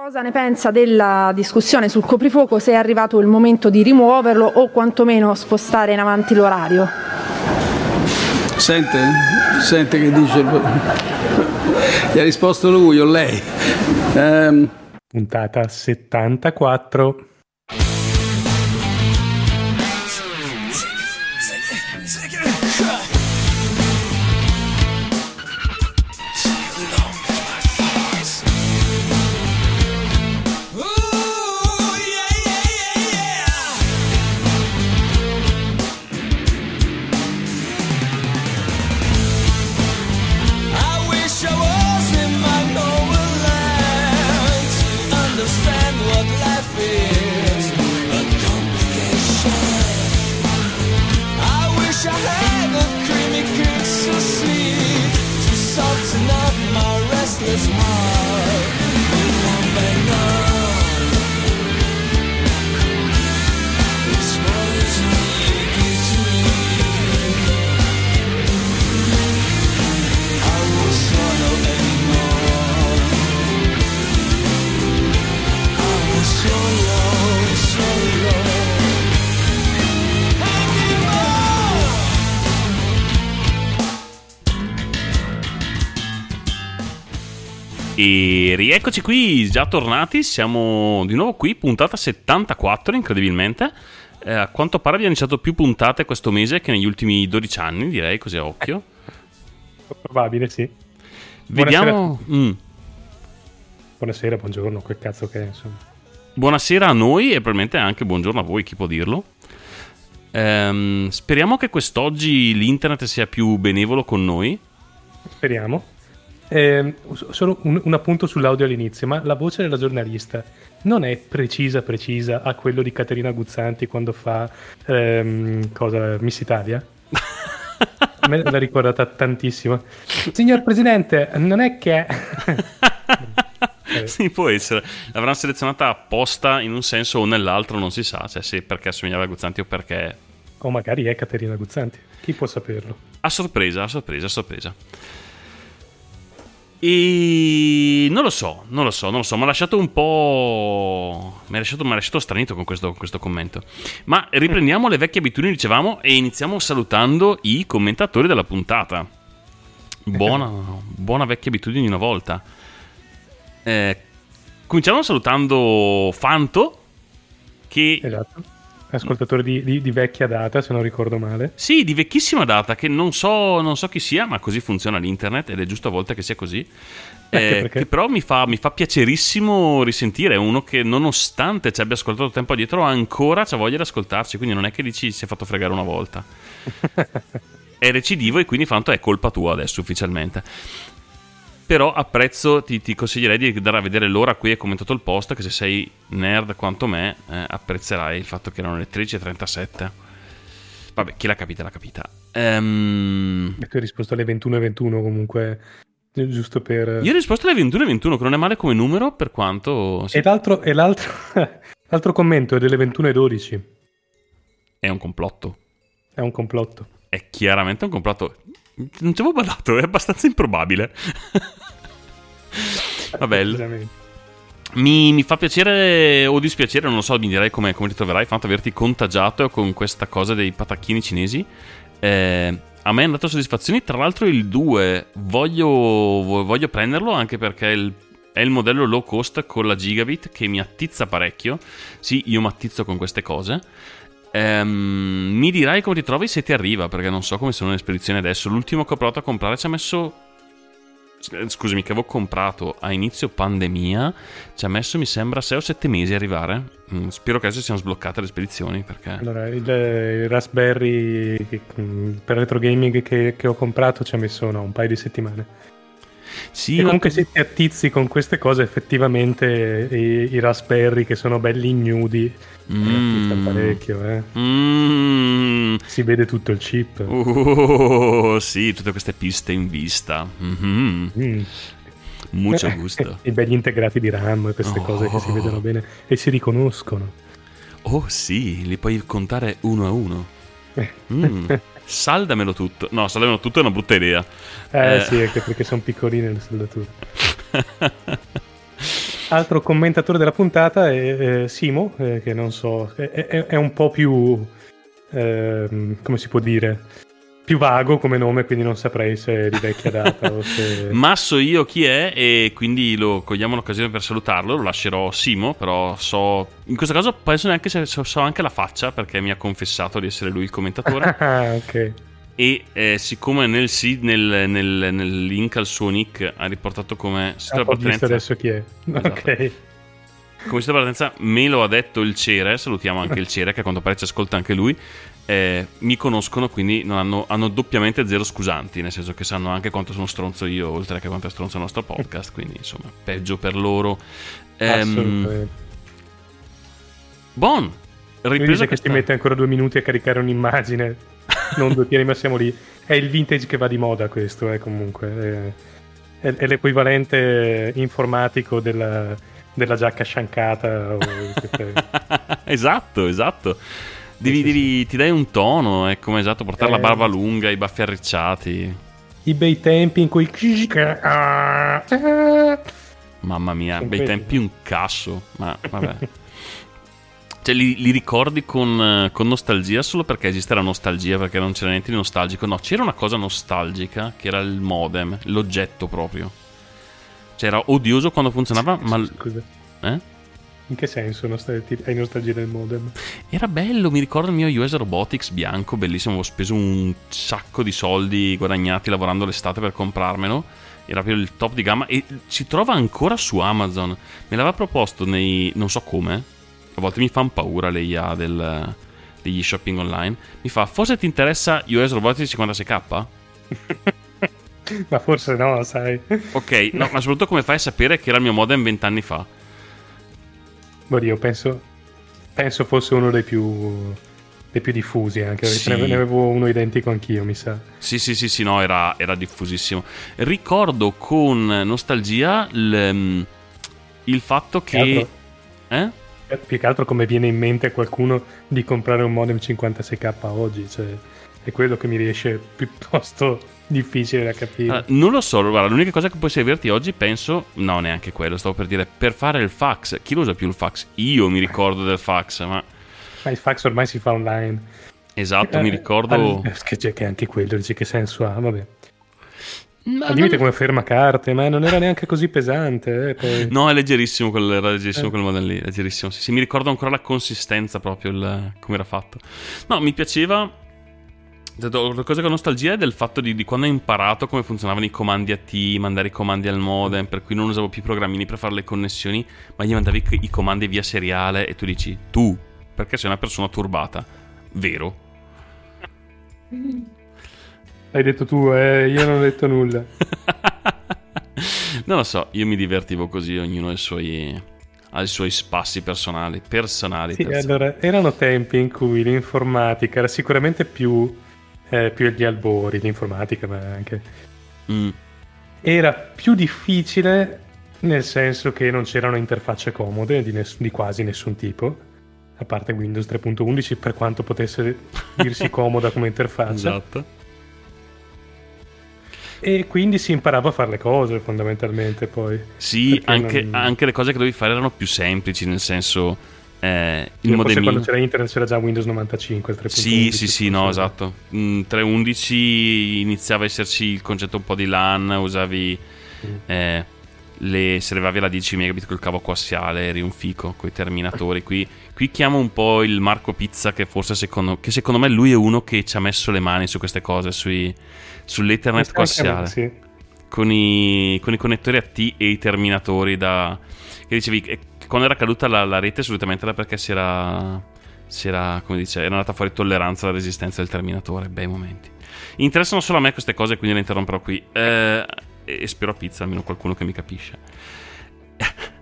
Cosa ne pensa della discussione sul coprifuoco, se è arrivato il momento di rimuoverlo o quantomeno spostare in avanti l'orario? Sente? Sente che dice? Gli ha risposto lui o lei? Um... Puntata 74. E rieccoci qui, già tornati, siamo di nuovo qui, puntata 74 incredibilmente. Eh, a quanto pare abbiamo iniziato più puntate questo mese che negli ultimi 12 anni, direi così a occhio. Eh, probabile, sì. Vediamo... Buonasera. Mm. Buonasera, buongiorno, quel cazzo che è, insomma. Buonasera a noi e probabilmente anche buongiorno a voi, chi può dirlo. Ehm, speriamo che quest'oggi l'internet sia più benevolo con noi. Speriamo. Eh, solo un, un, appunto sull'audio all'inizio, ma la voce della giornalista non è precisa precisa a quello di Caterina Guzzanti quando fa ehm, cosa, Miss Italia? A me l'ha ricordata tantissimo. Signor Presidente, non è che... sì, può essere. L'avranno selezionata apposta in un senso o nell'altro, non si sa, cioè se perché assomigliava a Guzzanti o perché... O magari è Caterina Guzzanti, chi può saperlo? A sorpresa, a sorpresa, a sorpresa. E non lo so, non lo so, non lo so, mi ha lasciato un po'... mi ha lasciato, lasciato stranito con questo, questo, commento. Ma riprendiamo le vecchie abitudini, dicevamo, e iniziamo salutando i commentatori della puntata. Buona, buona vecchia abitudine di una volta. Eh, cominciamo salutando Fanto, che... Esatto ascoltatore di, di, di, vecchia data, se non ricordo male. Sì, di vecchissima data, che non so, non so chi sia, ma così funziona l'internet ed è giusto a volte che sia così. Eh, che però mi fa, mi fa, piacerissimo risentire. Uno che, nonostante ci abbia ascoltato tempo addietro, ancora ha voglia di ascoltarci. Quindi non è che dici si è fatto fregare una volta. è recidivo e quindi Fanto è colpa tua adesso ufficialmente però apprezzo, ti, ti, consiglierei di andare a vedere l'ora a cui hai commentato il post, che se sei nerd quanto me, eh, apprezzerai il fatto che erano le 13.37. Vabbè, chi l'ha capita l'ha capita. Um... E tu hai risposto alle 21.21 comunque, giusto per... Io ho risposto alle 21.21, che non è male come numero, per quanto... Sì. E l'altro, e l'altro, l'altro commento è delle 21.12. È un complotto. È un complotto. È chiaramente un complotto. Non ci avevo badato, è abbastanza improbabile. Vabbè. Mi, mi, fa piacere o dispiacere, non lo so, mi direi come, come ti troverai, fatto averti contagiato con questa cosa dei patacchini cinesi. Eh, a me è andato soddisfazioni, tra l'altro il 2 voglio, voglio prenderlo anche perché il, è il modello low cost con la gigabit che mi attizza parecchio. Sì, io mi attizzo con queste cose. Ehm, mi dirai come ti trovi se ti arriva, perché non so come sono le spedizioni adesso. L'ultimo che ho provato a comprare ci ha messo. Scusami, che avevo comprato a inizio pandemia. Ci ha messo, mi sembra, 6 o 7 mesi a arrivare. Mm, spero che adesso siano sbloccate le spedizioni. Perché... Allora, il, il Raspberry mm, per retro gaming che, che ho comprato ci ha messo no, un paio di settimane. Sì, e comunque se ti attizzi con queste cose effettivamente i, i Raspberry che sono belli ignudi mm. parecchio eh. mm. si vede tutto il chip oh, sì tutte queste piste in vista mm-hmm. mm. Mucho gusto. I belli integrati di RAM, queste oh. cose che si vedono bene e si riconoscono. Oh sì, li puoi contare uno a uno. Mm. Saldamelo tutto. No, saldamelo tutto è una brutta idea. Eh, eh. sì, anche perché sono piccoline le saldature. altro commentatore della puntata è, è Simo, eh, che non so, è, è, è un po' più, eh, come si può dire, più vago come nome, quindi non saprei se è di vecchia data o se... Ma so io chi è e quindi lo cogliamo l'occasione per salutarlo, lo lascerò Simo, però so... In questo caso penso neanche se so, so anche la faccia perché mi ha confessato di essere lui il commentatore. ah, ok. E eh, siccome nel, nel, nel, nel, link al suo nick ha riportato come ah, appartenenza... adesso chi è. Esatto. Ok. Come sito appartenenza me lo ha detto il Cere, salutiamo anche il Cere che a quanto pare ci ascolta anche lui eh, mi conoscono, quindi hanno, hanno, doppiamente zero scusanti, nel senso che sanno anche quanto sono stronzo io, oltre che quanto è stronzo il nostro podcast, quindi insomma, peggio per loro. Ehm, Bon, ripresa che ti mette ancora due minuti a caricare un'immagine, non due piedi, ma siamo lì. È il vintage che va di moda questo, eh, comunque. È, è l'equivalente informatico della, della giacca sciancata. esatto, esatto. Devi, devi, ti dai un tono, è come esatto, portare eh. la barba lunga, i baffi arricciati. I bei tempi in cui... Mamma mia, bei tempi un casso, ma vabbè. cioè, li, li ricordi con, con, nostalgia solo perché esiste la nostalgia, perché non c'era niente di nostalgico. No, c'era una cosa nostalgica, che era il modem, l'oggetto proprio. Cioè, era odioso quando funzionava, ma... Scusa. Eh? In che senso hai nostalgia del modem? Era bello, mi ricordo il mio US Robotics bianco, bellissimo, avevo speso un sacco di soldi guadagnati lavorando l'estate per comprarmelo. Era proprio il top di gamma e si trova ancora su Amazon. Me l'aveva proposto nei... non so come. A volte mi fanno paura le IA del, degli shopping online. Mi fa, forse ti interessa US Robotics 56k? ma forse no, sai. Ok, no, ma soprattutto come fai a sapere che era il mio modem vent'anni fa? Oddio, penso, penso fosse uno dei più, dei più diffusi anche, sì. ne avevo uno identico anch'io, mi sa. Sì, sì, sì, sì no, era, era diffusissimo. Ricordo con nostalgia il, mm, il fatto che... Eh? Più che altro come viene in mente a qualcuno di comprare un modem 56k oggi, cioè è quello che mi riesce piuttosto difficile da capire. Uh, non lo so, guarda, l'unica cosa che può servirti oggi, penso, no, neanche quello, stavo per dire, per fare il fax. Chi lo usa più il fax? Io mi ricordo del fax, ma... Ma il fax ormai si fa online. Esatto, eh, mi ricordo... Eh, che, che anche quello, dice che senso ha, vabbè. Ma Al limite non... come fermacarte, ma non era neanche così pesante. Eh. No, è leggerissimo quel, era leggerissimo eh. quel modello lì, leggerissimo. Sì, sì, mi ricordo ancora la consistenza proprio, il, come era fatto. No, mi piaceva la cosa con nostalgia è del fatto di, di, quando ho imparato come funzionavano i comandi a T, mandare i comandi al modem, per cui non usavo più i programmini per fare le connessioni, ma gli mandavi i comandi via seriale e tu dici, tu, perché sei una persona turbata. Vero? Hai detto tu, eh, io non ho detto nulla. non lo so, io mi divertivo così, ognuno ha i suoi, ha i suoi spassi personali. personali sì, personali. allora, erano tempi in cui l'informatica era sicuramente più eh, più agli albori di informatica, ma anche... Mm. Era più difficile nel senso che non c'erano interfacce comode di, ness- di quasi nessun tipo, a parte Windows 3.11 per quanto potesse dirsi comoda come interfaccia. Esatto. E quindi si imparava a fare le cose fondamentalmente poi. Sì, anche, non... anche, le cose che dovevi fare erano più semplici, nel senso eh, il modem quando c'era internet c'era già Windows 95 3.11 sì sì sì no esatto. Mm, 3.11 iniziava a esserci il concetto un po' di LAN usavi mm. eh, le, se levavi la 10 megabit col cavo coassiale eri un fico con i terminatori. Qui, qui chiamo un po' il Marco Pizza che forse secondo, che secondo me lui è uno che ci ha messo le mani su queste cose sui, sull'ethernet coassiale. sì. con, i, con i connettori a T e i terminatori da che dicevi quando era caduta la, la rete assolutamente era perché si era, si era, come dice, era andata fuori tolleranza alla resistenza del terminatore. Bei momenti. Interessano solo a me queste cose, quindi le interromperò qui. Eh, e spero a pizza, almeno qualcuno che mi capisce.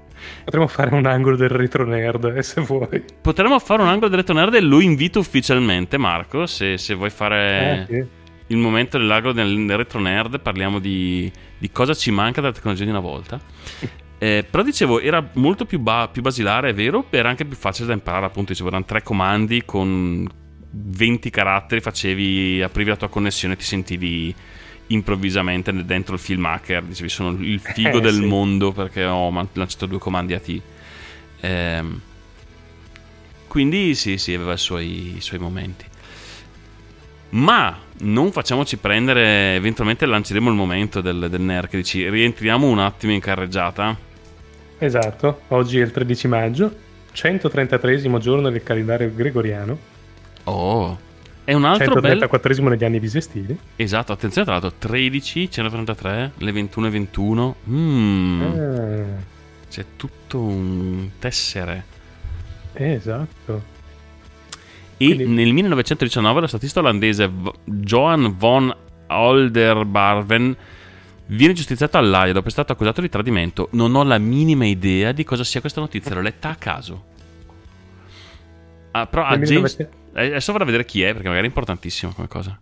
Potremmo fare un angolo del retro nerd, eh, se vuoi. Potremmo fare un angolo del retro nerd e lo invito ufficialmente, Marco, se, se vuoi fare... Eh, sì. Il momento dell'angolo del retro nerd, parliamo di, di cosa ci manca dalla tecnologia di una volta. Eh, però dicevo, era molto più, ba- più, basilare, è vero, era anche più facile da imparare, appunto, dicevo, erano tre comandi con 20 caratteri, facevi, aprivi la tua connessione e ti sentivi improvvisamente dentro il film hacker. Dicevi, sono il figo Eh, del sì. mondo perché ho lanciato due comandi AT. Ehm, quindi sì, sì, aveva i suoi, i suoi momenti. Ma non facciamoci prendere, eventualmente lanceremo il momento del, del nerd che dici rientriamo un attimo in carreggiata. Esatto, oggi è il 13 maggio, 133 giorno del calendario gregoriano, Oh, è un altro bel... 134 negli anni bisestili. Esatto, attenzione tra l'altro, 13, 133, le 21 e 21. Mm, Ah, C'è tutto un tessere. esatto. E Quindi- nel 1919 lo statista olandese Johan von Olderbarven viene giustiziato all'AIA dopo essere stato accusato di tradimento. Non ho la minima idea di cosa sia questa notizia, l'ho letta a caso. Ah, però a James... 1900 eh, Adesso vorrei vedere chi è, perché magari è importantissimo come cosa.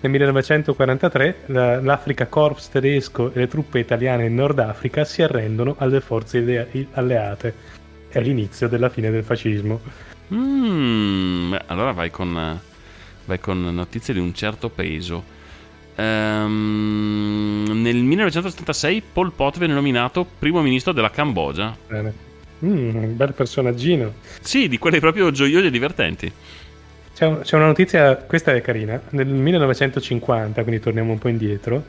Nel 1943 la- l'Africa Corps tedesco e le truppe italiane in Nord Africa si arrendono alle forze alleate. È l'inizio della fine del fascismo. Mm, allora vai con, vai con notizie di un certo peso. Ehm, nel 1976 Pol Pot viene nominato primo ministro della Cambogia. Bene. Mm, un bel personaggino. Sì, di quelle proprio gioiose e divertenti. C'è, un- c'è una notizia, questa è carina. Nel 1950, quindi torniamo un po' indietro,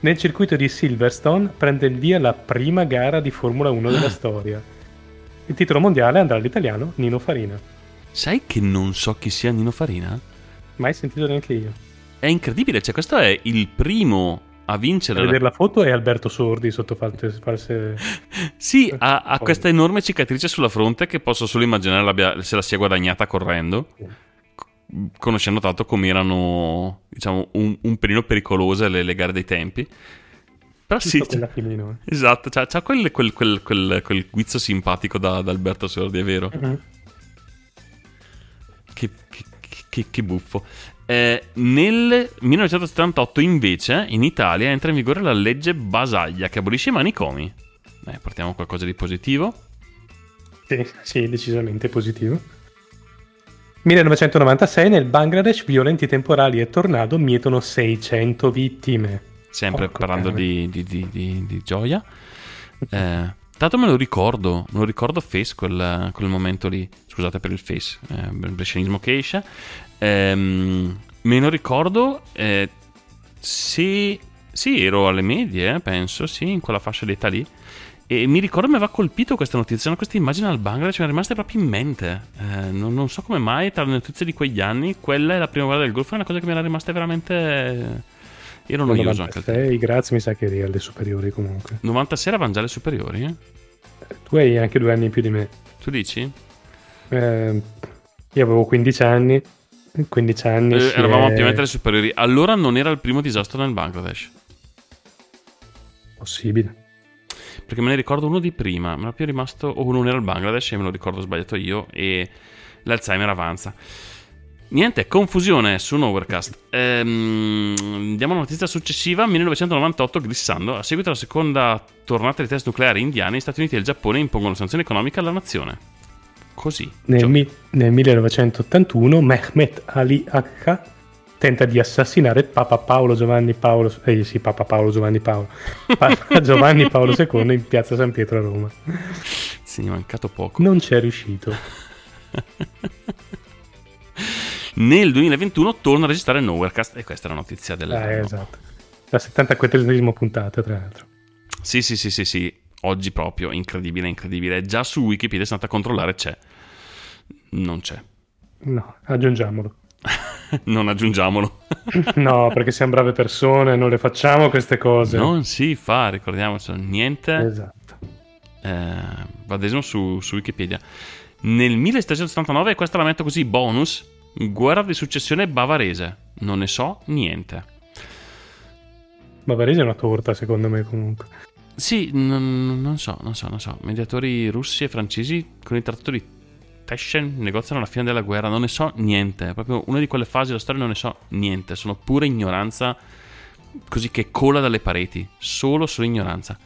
nel circuito di Silverstone prende il via la prima gara di Formula 1 della storia. Il titolo mondiale andrà all'italiano Nino Farina. Sai che non so chi sia Nino Farina? Mai sentito neanche io. È incredibile, cioè questo è il primo a A vincere la... vedere la foto è Alberto Sordi sotto false... Sì, ha, ha questa enorme cicatrice sulla fronte che posso solo immaginare se la sia guadagnata correndo. Conoscendo tanto come erano, diciamo, un, un pelino pericolose le, le gare dei tempi. Però sì, c'ha- eh. esatto, c'ha, c'ha quel, quel, quel, quel, quel guizzo simpatico da, da Alberto Sordi, è vero. Mhm. Che, che- che- che buffo. Eh, nel 1978 invece in Italia entra in vigore la legge Basaglia che abolisce i manicomi. Eh, partiamo qualcosa di positivo. Sì, sì, decisamente positivo. 1996 nel Bangladesh violenti temporali e tornado mietono 600 vittime. Sempre Porco parlando di- di- di- di gioia. Eh, tanto me lo ricordo, me lo ricordo face quel, quel momento lì. Scusate per il face, eh, il brescianismo che esce. Ehm, me lo ricordo. Eh, sì, sì, ero alle medie, eh, penso, sì, in quella fascia di età lì. E mi ricordo mi aveva colpito questa notizia. no? Queste immagini al Bangladesh mi sono rimaste proprio in mente. Eh, non, non so come mai, tra le notizie di quegli anni, quella e la prima guerra del Golfo è una cosa che mi era rimasta veramente. eh, Ero noioso anche al tempo. 96, grazie, mi sa che eri alle superiori comunque. 96 eravamo già alle superiori? eh? Tu hai anche due anni in più di me. Tu dici? Eh, io avevo 15 anni. 15 anni. Eh, eravamo è- ovviamente alle superiori. Allora non era il primo disastro nel Bangladesh. Possibile. Perché me ne ricordo uno di prima. Me l'ha più rimasto. O non era il Bangladesh e me lo ricordo sbagliato io. E l'Alzheimer avanza. Niente, confusione su Nowherecast. Ehm, andiamo alla notizia successiva. 1998, glissando. A seguito della seconda tornata di test nucleari indiani, gli Stati Uniti e il Giappone impongono sanzioni economiche alla nazione. Così. Nel, Cioè, mi- nel 1981 Mehmet Ali Hakka tenta di assassinare Papa Paolo Giovanni Paolo eh sì, Papa Paolo Giovanni Paolo Papa Giovanni Paolo II in piazza San Pietro a Roma. sì, è mancato poco. Non c'è riuscito. Nel 2021 torna a registrare Nowherecast e questa è la notizia dell'anno. Eh, esatto. La 74esima puntata, tra l'altro. Sì, sì, sì, sì, sì. Oggi proprio, incredibile, incredibile. Già su Wikipedia sono andato a controllare, c'è. Non c'è. No, aggiungiamolo. non aggiungiamolo. No, perché siamo brave persone, non le facciamo queste cose. non si fa, ricordiamoci, niente. Esatto. Eh, vadesimo su, su Wikipedia. Nel 1779, questa la metto così, bonus, guerra di successione bavarese. Non ne so niente. Bavarese è una torta, secondo me, comunque. Sì, non, non so, non so, non so. Mediatori russi e francesi con il trattato di Teschen negoziano la fine della guerra. Non ne so niente. È proprio una di quelle fasi della storia non ne so niente. Sono pura ignoranza così che cola dalle pareti. Solo, solo ignoranza.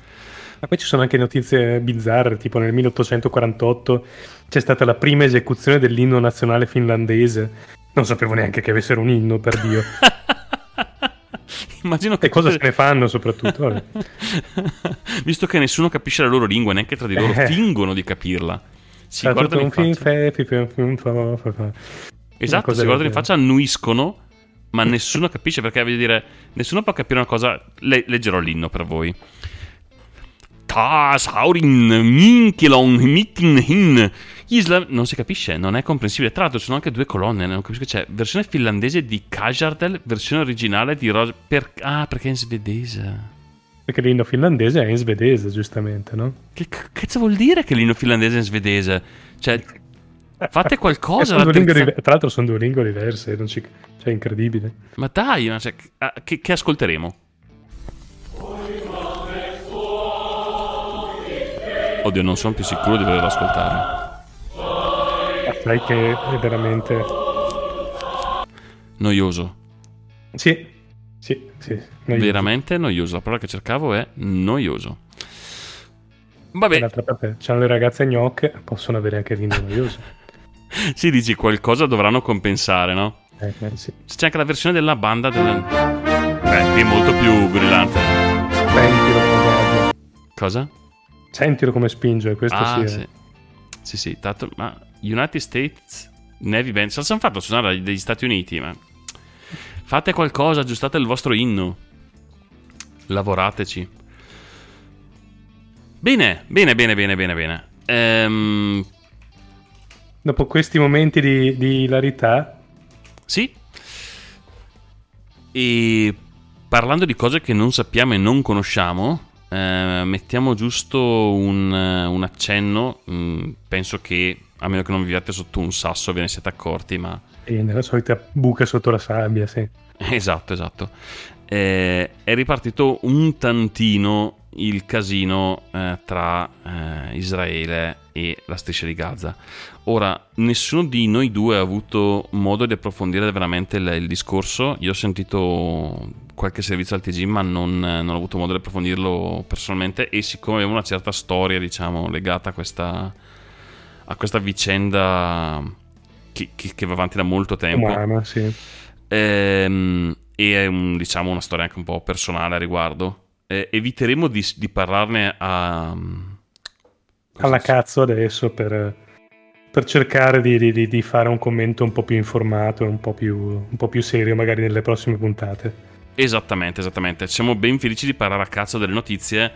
Ma poi ci sono anche notizie bizzarre, tipo nel 1848 c'è stata la prima esecuzione dell'inno nazionale finlandese. Non sapevo neanche che avessero un inno, per Dio. Immagino che E cosa se ne fanno soprattutto? Visto che nessuno capisce la loro lingua, neanche tra di loro, Eh. fingono di capirla. Si guardano in faccia. fe. Esatto, si guardano in faccia, annuiscono, ma nessuno capisce perché voglio dire, nessuno può capire una cosa. Le- leggerò l'inno per voi. Ta Saurin Minkilon Mitin Hin Isla non si capisce, non è comprensibile. Tra l'altro, ci sono anche due colonne. Non capisco. C'è versione finlandese di Kajardel, versione originale di Roger. Per... Ah, perché è in svedese. Perché l'inno finlandese è in svedese, giustamente, no? Che c- cazzo vuol dire che l'inno finlandese è in svedese? Cioè, fate qualcosa. terza- diver- Tra l'altro sono due lingue diverse, non ci... cioè è incredibile. Ma dai, ma cioè, ah, che, che ascolteremo? Oddio, non sono più sicuro di volerlo ascoltare. Sai che è veramente... Noioso. Sì, sì, sì. noi- Veramente noioso. La parola che cercavo è noioso. Vabbè, D'altra parte, c'hanno le ragazze gnocche, possono avere anche l'inno noioso. si dici qualcosa dovranno compensare, no? Eh, eh, sì. C'è anche la versione della banda del... Eh, qui è molto più brillante. Sentilo come, Cosa? sentilo come spinge, questo ah, sì. eh. sì. Sì, sì, tanto, ma United States Navy Band, se l'hanno fatto suonare dagli Stati Uniti, ma fate qualcosa, aggiustate il vostro inno. Lavorateci. Bene, bene, bene, bene, bene, bene. Ehm, Dopo questi momenti di, di ilarità, sì. E parlando di cose che non sappiamo e non conosciamo, eh, mettiamo giusto un, un accenno. mm, penso che, a meno che non viviate sotto un sasso, ve ne siete accorti, ma e nella solita buca sotto la sabbia, sì. Esatto, esatto. Eh, è ripartito un tantino il casino eh, tra eh, Israele e la striscia di Gaza. Ora, nessuno di noi due ha avuto modo di approfondire veramente il, il discorso. Io ho sentito qualche servizio al TG, ma non, non ho avuto modo di approfondirlo personalmente. E siccome avevo una certa storia, diciamo, legata a questa, a questa vicenda che, che- che va avanti da molto tempo. Umana, sì. Ehm, e è un- diciamo una storia anche un po' personale a riguardo. Eh, eviteremo di, di parlarne a. cosa Alla cazzo adesso per, per cercare di, di- di- fare un commento un po' più informato, un po' più, un po' più serio magari nelle prossime puntate. Esattamente, esattamente. Siamo ben felici di parlare a cazzo delle notizie.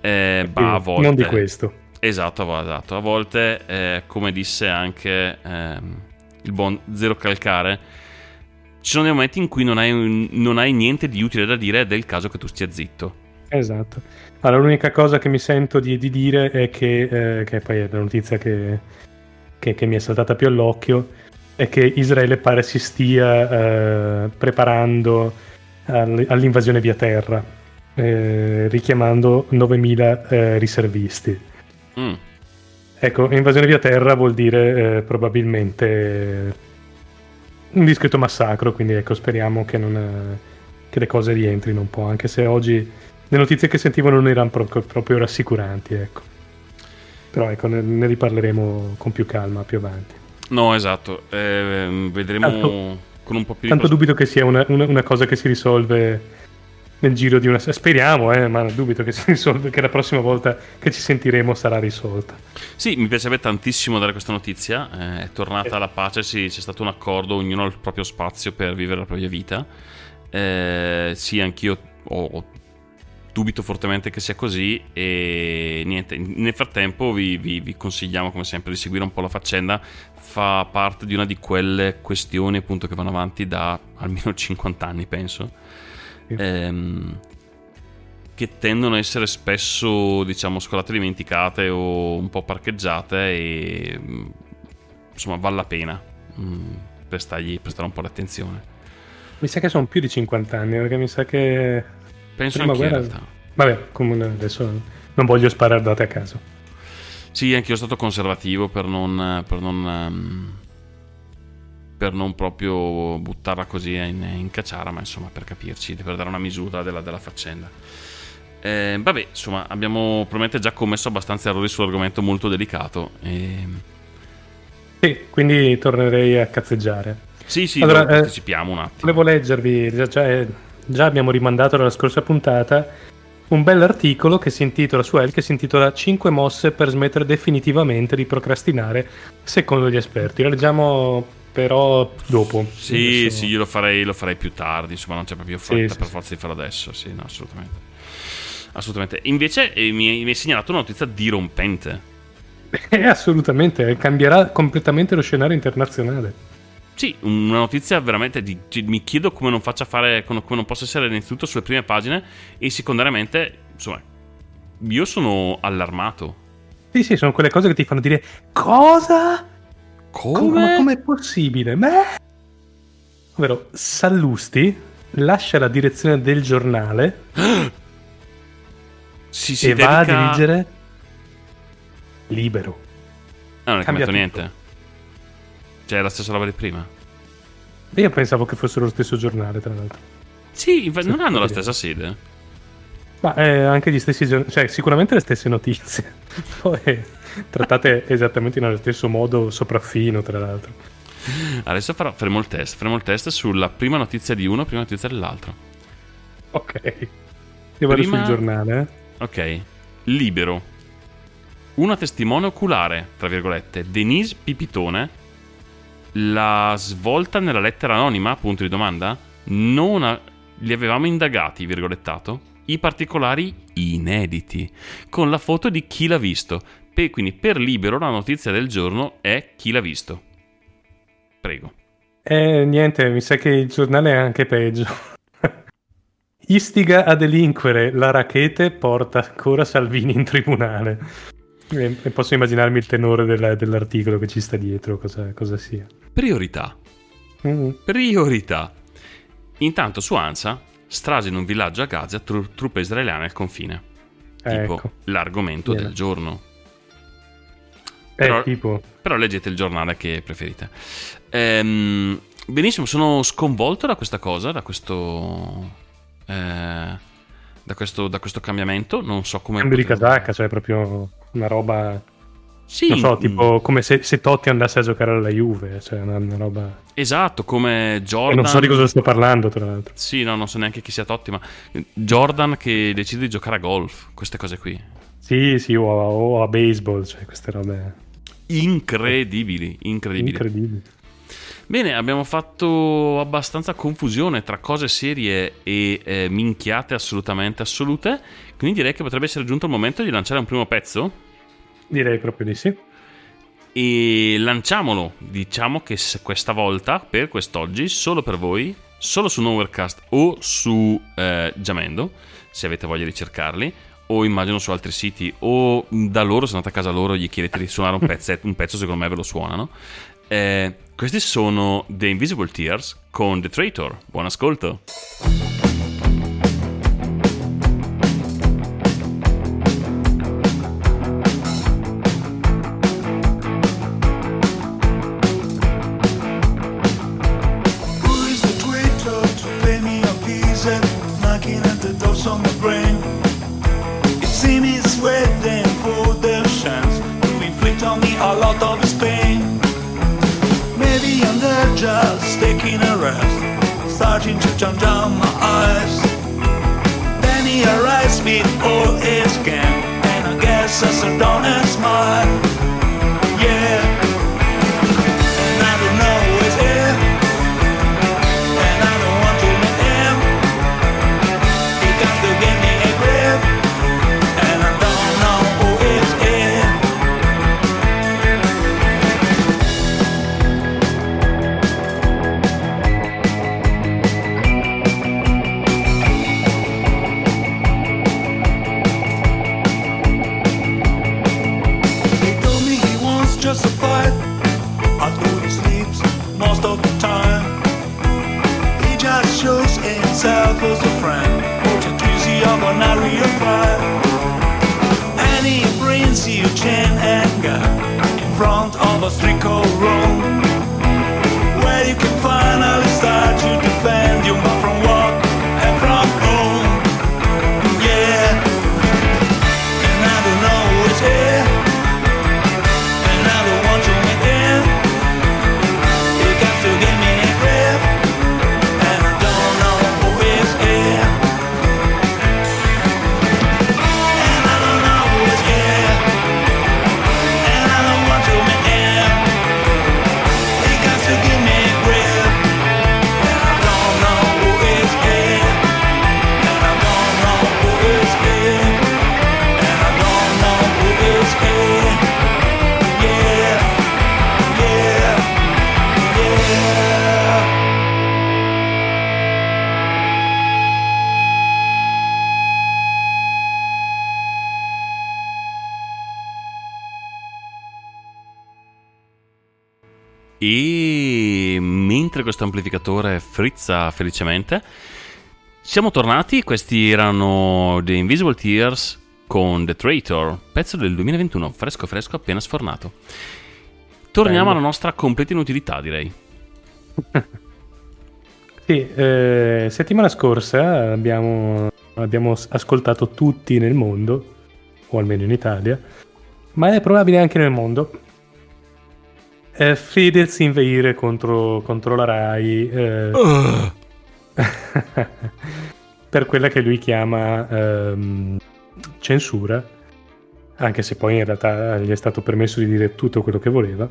eh, ma Quindi, a volte. Non di questo. Esatto, esatto. A volte, eh, come disse anche ehm, il buon Zero Calcare, ci sono dei momenti in cui non hai, non hai niente di utile da dire ed è il caso che tu stia zitto. Esatto. Allora, l'unica cosa che mi sento di, di dire è che, eh, che poi è la notizia che, che- che mi è saltata più all'occhio, è che Israele pare si stia eh, preparando all- all'invasione via terra, eh, richiamando 9.000 eh, riservisti. Mm. Ecco, invasione via terra vuol dire eh, probabilmente eh, un discreto massacro, quindi ecco, speriamo che, non, eh, che le cose rientrino un po', anche se oggi le notizie che sentivo non erano pro- proprio rassicuranti, ecco. Però ecco, ne, ne riparleremo con più calma più avanti. No, esatto. Ehm, vedremo Tanto- con un po' più Tanto di dubito che sia una, una- una cosa che si risolve nel giro di una... Speriamo, eh, ma dubito che risolve, che la prossima volta che ci sentiremo sarà risolta. Sì, mi piacerebbe tantissimo dare questa notizia. eh, è tornata la pace, sì, c'è stato un accordo, ognuno ha il proprio spazio per vivere la propria vita. Eh, sì, anch'io ho, dubito fortemente che sia così. E niente, nel frattempo vi, vi- vi consigliamo, come sempre, di seguire un po' la faccenda. Fa parte di una di quelle questioni, appunto, che vanno avanti da almeno 50 anni, penso. Sì. Ehm, che tendono a essere spesso, diciamo, scolate dimenticate o un po' parcheggiate e mm, insomma vale la pena mm, prestargli prestare un po' l'attenzione. Mi sa che sono più di 50 anni, perché mi sa che... Penso anche in guerra- realtà. Vabbè, comunque adesso non voglio sparare date a caso. Sì, anche io sono stato conservativo per non, per non, ehm, per non proprio buttarla così in, in cacciara, ma insomma per capirci, per dare una misura della, della faccenda. Eh, vabbè, insomma, abbiamo probabilmente già commesso abbastanza errori sull'argomento molto delicato. E... Sì, quindi tornerei a cazzeggiare. Sì, sì, Allora, lo eh, anticipiamo un attimo. Volevo leggervi, già- già abbiamo rimandato dalla scorsa puntata un bell'articolo che si intitola su El che si intitola 5 mosse per smettere definitivamente di procrastinare secondo gli esperti. Lo leggiamo però dopo. Sì, Adesso- sì, io lo farei, lo farei più tardi, insomma non c'è proprio fretta sì, per sì. forza di farlo adesso, sì, no, assolutamente. Assolutamente. Invece eh, mi, mi hai segnalato una notizia dirompente. Eh, assolutamente, cambierà completamente lo scenario internazionale. Sì, una notizia veramente di, mi chiedo come non faccia fare, come come non possa essere innanzitutto sulle prime pagine e secondariamente, insomma, io sono allarmato. Sì, sì, sono quelle cose che ti fanno dire cosa? Come? Come? Ma com'è possibile? Beh. Ovvero, Sallusti lascia la direzione del giornale Si, si e va a dedica- dirigere libero. Ah, non è cambia cambiato tutto. niente. Cioè, è la stessa roba di prima. Io pensavo che fossero lo stesso giornale, tra l'altro. Sì, infa- non hanno la stessa sede. Ma eh, anche gli stessi giornali, cioè sicuramente le stesse notizie. Poi trattate esattamente nello stesso modo sopraffino, tra l'altro. Adesso farò- faremo il test. Faremo il test sulla prima notizia di uno, prima notizia dell'altro. Ok. Io vado Prima- sul giornale. Ok. Libero. Una testimone oculare, tra virgolette, Denise Pipitone, la svolta nella lettera anonima, punto di domanda, non ha- li avevamo indagati, virgolettato, i particolari inediti, con la foto di chi l'ha visto. Pe- quindi per libero la notizia del giorno è chi l'ha visto. Prego. Eh, niente, mi sa che il giornale è anche peggio. Istiga a delinquere, la rachete porta ancora Salvini in tribunale. E, e posso immaginarmi il tenore della- dell'articolo che ci sta dietro, cosa, cosa sia. Priorità. Mm. Priorità. Intanto su Ansa, strage in un villaggio a Gaza, tru- truppe israeliane al confine. Tipo Ecco. l'argomento Bene. del giorno. Eh, Però- tipo, Però leggete il giornale che preferite. Ehm, benissimo, sono sconvolto da questa cosa, da questo. eh, da questo, da questo cambiamento. Non so come. cambio di poter- casacca, cioè proprio una roba... Sì, non so, mm, tipo come se, se Totti andasse a giocare alla Juve, cioè una, una roba... Esatto, come E Jordan. non so di cosa sto parlando, tra l'altro. Sì, no, non so neanche chi sia Totti, ma Jordan che decide di giocare a golf. Queste cose qui. Sì, sì, o a, o a baseball, cioè queste robe Incredibili, incredibili. incredibili. Bene, abbiamo fatto abbastanza confusione tra cose serie e eh, minchiate assolutamente assolute. Quindi direi che potrebbe essere giunto il momento di lanciare un primo pezzo. Direi proprio di sì. E lanciamolo. Diciamo che questa volta, per quest'oggi, solo per voi, solo su Nowherecast o su eh, Jamendo, se avete voglia di cercarli, o immagino su altri siti, o da loro, se andate a casa loro, gli chiedete di suonare un pezzetto, un pezzo secondo me ve lo suonano. Eh, questi sono The Invisible Tears con The Traitor. Buon ascolto. A pain. Maybe I'm there just taking a rest, starting to turn down my eyes. Then he arrives with all his gang, and I guess I down and smile. Front of a frizza felicemente, siamo tornati. Questi erano The Invisible Tears con The Traitor, pezzo del 2021, fresco fresco appena sfornato. Torniamo Bello. alla nostra completa inutilità, direi. Sì, eh, settimana scorsa abbiamo, abbiamo ascoltato tutti nel mondo, o almeno in Italia, ma è probabile anche nel mondo. Eh, Fedez inveire contro, contro la Rai eh, per quella che lui chiama ehm, censura, anche se poi in realtà gli è stato permesso di dire tutto quello che voleva.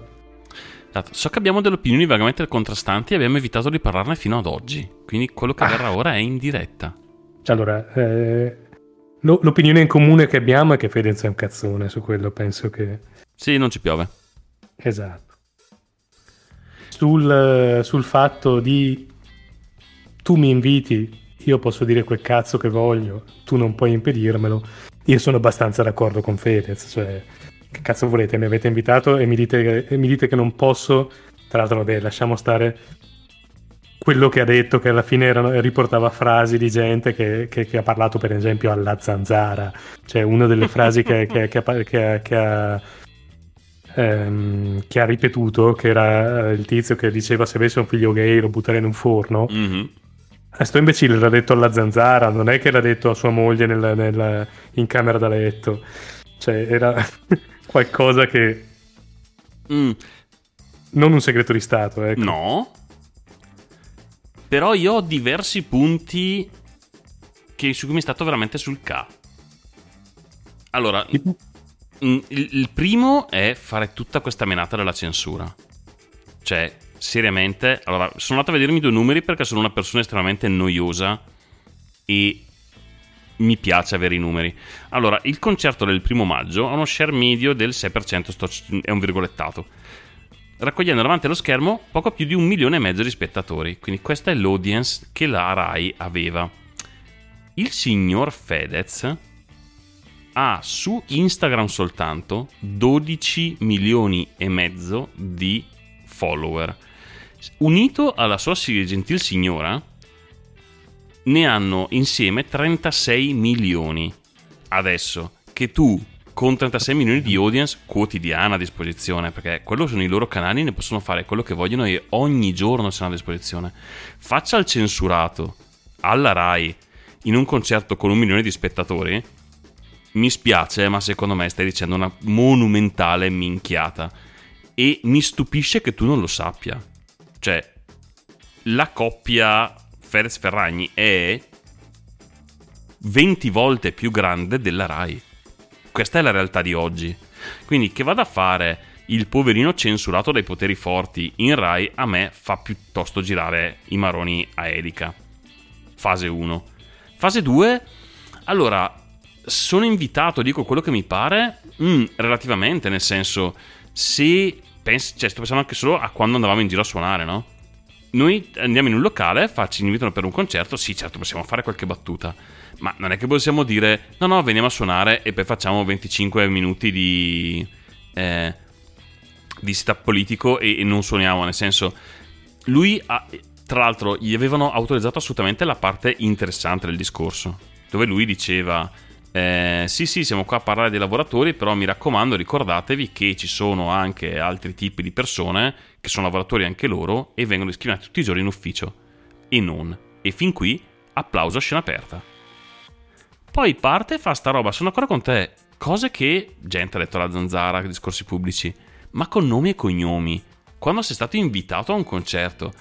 Esatto. So che abbiamo delle opinioni vagamente contrastanti e abbiamo evitato di parlarne fino ad oggi. Quindi quello che Ah. verrà ora è in diretta. Allora, eh, lo- l'opinione in comune che abbiamo è che Fedez è un cazzone, su quello penso che... Sì, non ci piove. Esatto. Sul, sul fatto di tu mi inviti, io posso dire quel cazzo che voglio, tu non puoi impedirmelo, io sono abbastanza d'accordo con Fedez, cioè che cazzo volete, mi avete invitato e mi dite, e mi dite che non posso, tra l'altro vabbè lasciamo stare quello che ha detto, che alla fine erano- riportava frasi di gente che, che- che ha parlato per esempio alla zanzara, cioè una delle frasi che, ha ha ehm, che ha ripetuto, che era eh, il tizio che diceva se avesse un figlio gay lo butterei in un forno. Mhm. E sto imbecille l'ha detto alla zanzara, non è che l'ha detto a sua moglie nel- nel- in camera da letto. Cioè, era qualcosa che... Mm, Non un segreto di Stato, ecco. no. Però io ho diversi punti che, su cui mi è stato veramente sul K. Allora, Il, il primo è fare tutta questa menata della censura. Cioè, seriamente, allora, sono andato a vedermi due numeri perché sono una persona estremamente noiosa e mi piace avere i numeri. Allora, il concerto del primo maggio ha uno share medio del 6%, sto- è un virgolettato. Raccogliendo davanti allo schermo poco più di un milione e mezzo di spettatori. Quindi questa è l'audience che la Rai aveva. Il signor Fedez ha su Instagram soltanto 12 milioni e mezzo di follower. Unito alla sua gentil signora, ne hanno insieme 36 milioni. Adesso che tu con 36 milioni di audience quotidiana a disposizione, perché quello sono i loro canali, ne possono fare quello che vogliono e ogni giorno sono a disposizione. Faccia il censurato alla Rai in un concerto con un milione di spettatori, mi spiace, ma secondo me stai dicendo una monumentale minchiata. E mi stupisce che tu non lo sappia. Cioè, la coppia Fedez-Ferragni è 20 volte più grande della Rai. Questa è la realtà di oggi. Quindi che vada a fare il poverino censurato dai poteri forti in Rai a me fa piuttosto girare i maroni a elica. Fase 1. Fase 2. Allora, sono invitato, dico quello che mi pare, Mm, relativamente, nel senso, se pensi, cioè sto pensando anche solo a quando andavamo in giro a suonare, no? Noi andiamo in un locale, ci invitano per un concerto, sì, certo, possiamo fare qualche battuta, ma non è che possiamo dire, no, no, veniamo a suonare e poi facciamo 25 minuti di, eh, di setup politico e, e non suoniamo, nel senso, lui ha, tra l'altro, gli avevano autorizzato assolutamente la parte interessante del discorso, dove lui diceva, eh, sì, sì, siamo qua a parlare dei lavoratori, però mi raccomando, ricordatevi che ci sono anche altri tipi di persone che sono lavoratori anche loro e vengono discriminati tutti i giorni in ufficio. E non. E fin qui, applauso a scena aperta. Poi parte e fa sta roba, sono d'accordo con te. Cose che gente ha detto alla zanzara, discorsi pubblici, ma con nomi e cognomi. Quando sei stato invitato a un concerto,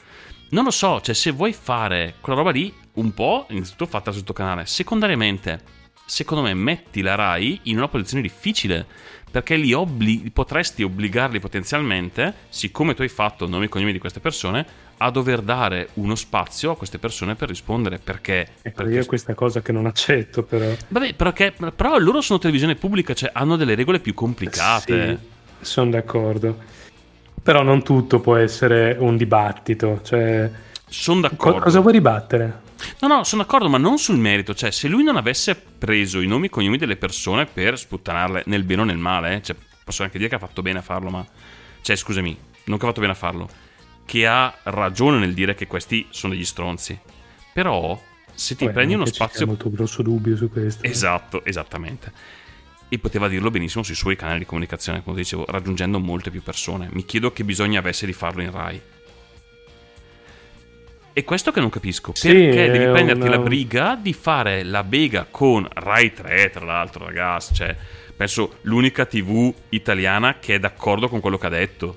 non lo so, cioè se vuoi fare quella roba lì, un po', innanzitutto fatta sul tuo canale. Secondariamente, secondo me, metti la Rai in una posizione difficile. Perché li obbli- potresti obbligarli potenzialmente, siccome tu hai fatto nomi e cognomi di queste persone, a dover dare uno spazio a queste persone per rispondere. Perché? Ecco, perché io questa cosa che non accetto, però. Vabbè, perché, però loro sono televisione pubblica, cioè hanno delle regole più complicate. Sì, sono d'accordo. Però non tutto può essere un dibattito. Cioè, Sono co- d'accordo. cosa vuoi ribattere? No, no, sono d'accordo, ma non sul merito. Cioè, se lui non avesse preso i nomi e cognomi delle persone per sputtanarle nel bene o nel male, eh, cioè, posso anche dire che ha fatto bene a farlo, ma. Cioè, scusami, non che ha fatto bene a farlo, che ha ragione nel dire che questi sono degli stronzi. Però, se ti Beh, prendi uno spazio... molto grosso dubbio su questo. eh. Esatto, esattamente. E poteva dirlo benissimo sui suoi canali di comunicazione, come dicevo, raggiungendo molte più persone. Mi chiedo che bisogno avesse di farlo in Rai. E questo che non capisco, Sì, perché devi prenderti una- la briga di fare la bega con Rai 3, tra l'altro, ragazzi, cioè, penso l'unica TV italiana che è d'accordo con quello che ha detto.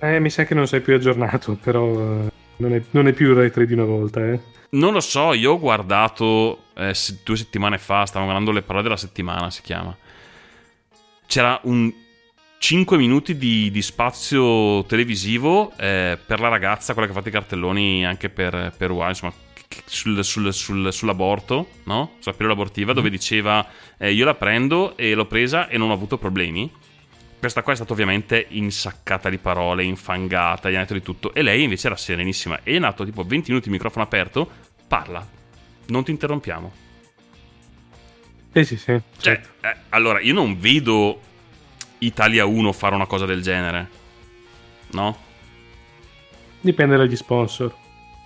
Eh, mi sa che non sei più aggiornato, però eh, non è, non è più Rai 3 di una volta, eh. Non lo so, io ho guardato eh, due settimane fa, stavo guardando le parole della settimana, si chiama. C'era un 5 minuti di, di spazio televisivo eh, per la ragazza, quella che ha fatto i cartelloni anche per, per UA, insomma, sul- sul- sul- sull'aborto, no? Sulla pillola abortiva, dove diceva eh, io la prendo e l'ho presa e non ho avuto problemi. Questa qua è stata ovviamente insaccata di parole, infangata, gli ha detto di tutto. E lei invece era serenissima. E è nato tipo 20 minuti microfono aperto, parla. Non ti interrompiamo. Eh sì, sì. Cioè, certo. eh, allora, io non vedo Italia 1 fare una cosa del genere. No? Dipende dagli sponsor.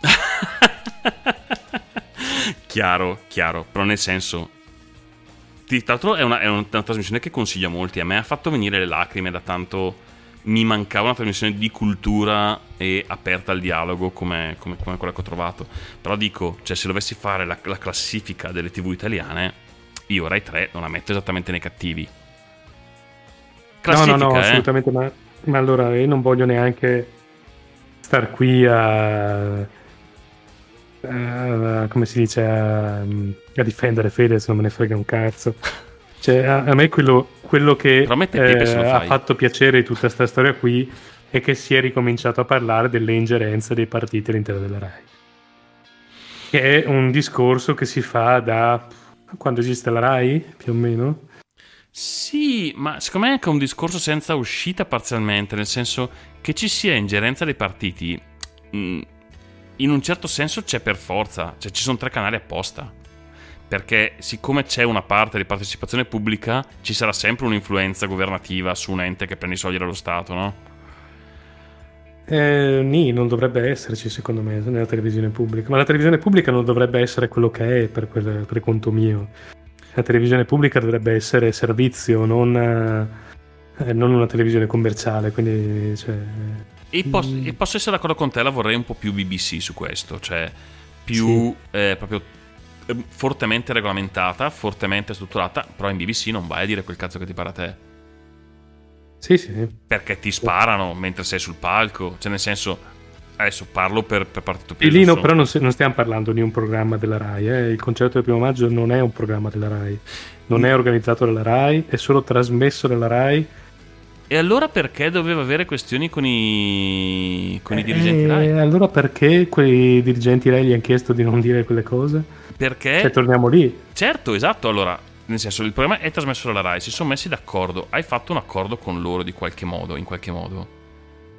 chiaro, chiaro. Però nel senso... Tra l'altro è una, è una trasmissione che consiglio a molti. A me ha fatto venire le lacrime da tanto... Mi mancava una trasmissione di cultura e aperta al dialogo come, come- come quella che ho trovato. Però dico, cioè, se dovessi fare la, la classifica delle tv italiane, io Rai 3 non la metto esattamente nei cattivi. Classifica, no, no, no, eh. assolutamente. Ma, ma allora io non voglio neanche star qui a. a- come si dice? A, a difendere Fedez, non me ne frega un cazzo. Cioè, a, a me quello, quello che se eh, ha fatto piacere di tutta questa storia qui è che si è ricominciato a parlare delle ingerenze dei partiti all'interno della RAI. Che è un discorso che si fa da quando esiste la RAI, più o meno. Sì, ma secondo me è anche un discorso senza uscita parzialmente, nel senso che ci sia ingerenza dei partiti, mh, in un certo senso c'è per forza, cioè ci sono tre canali apposta. Perché siccome c'è una parte di partecipazione pubblica, ci sarà sempre un'influenza governativa su un ente che prende i soldi dallo Stato, no? Eh, nì, non dovrebbe esserci secondo me nella televisione pubblica, ma la televisione pubblica non dovrebbe essere quello che è per, quel- per conto mio. La televisione pubblica dovrebbe essere servizio, non, eh, non una televisione commerciale, quindi cioè, E, pos- Mm. e posso essere d'accordo con te, la vorrei un po' più BBC su questo, cioè più eh, proprio eh, fortemente regolamentata, fortemente strutturata, però in BBC non vai a dire quel cazzo che ti pare a te. sì, sì. Perché ti sparano mentre sei sul palco, cioè nel senso, adesso parlo per, per partito E lì no, insomma. però non, non stiamo parlando di un programma della RAI, eh. il concerto del primo maggio non è un programma della RAI, non è organizzato dalla RAI, è solo trasmesso dalla RAI. E allora perché doveva avere questioni con i, con i dirigenti Eh, Rai? Allora perché quei dirigenti RAI gli hanno chiesto di non dire quelle cose? Perché... Cioè, torniamo lì. Certo, esatto. Allora, nel senso, il programma è trasmesso dalla Rai, si sono messi d'accordo. Hai fatto un accordo con loro di qualche modo, in qualche modo.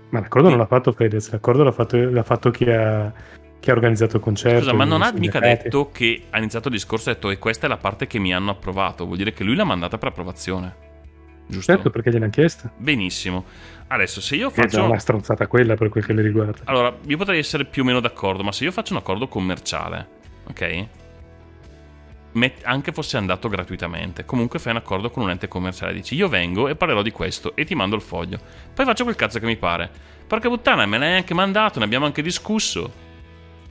Ma l'accordo non l'ha fatto Fedez, l'accordo l'ha fatto, l'ha fatto chi, ha, chi ha organizzato il concerto. Scusa, ma non ha mica detto che ha iniziato il discorso e ha detto e questa è la parte che mi hanno approvato. Vuol dire che lui l'ha mandata per approvazione. Giusto? Certo, perché gliel'hanno chiesta. Benissimo. Adesso, se io Che è già faccio... una stronzata quella per quel che le riguarda. Allora, io potrei essere più o meno d'accordo, ma se io faccio un accordo commerciale, ok? Met- anche fosse andato gratuitamente, comunque fai un accordo con un ente commerciale, dici io vengo e parlerò di questo e ti mando il foglio. Poi faccio quel cazzo che mi pare. Porca puttana, me l'hai anche mandato, ne abbiamo anche discusso.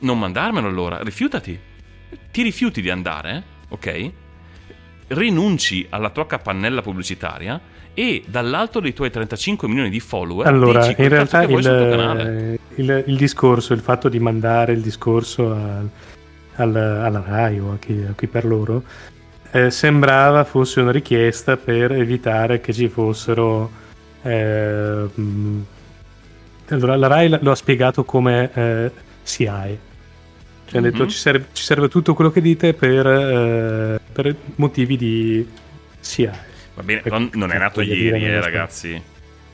Non mandarmelo allora, rifiutati. Ti rifiuti di andare, ok? Rinunci alla tua capannella pubblicitaria e dall'alto dei tuoi 35 milioni di follower Allora, in realtà il, il- il discorso, il fatto di mandare il discorso al- al- alla RAI o a chi, a chi per loro, eh, sembrava fosse una richiesta per evitare che ci fossero... eh, mh, allora, la RAI lo ha spiegato come eh, SIAE. Cioè, ha detto Mhm. ci serve, ci serve tutto quello che dite per, eh, per motivi di SIAE. Va bene, Per- però non è cioè, nato ieri, eh, ragazzi.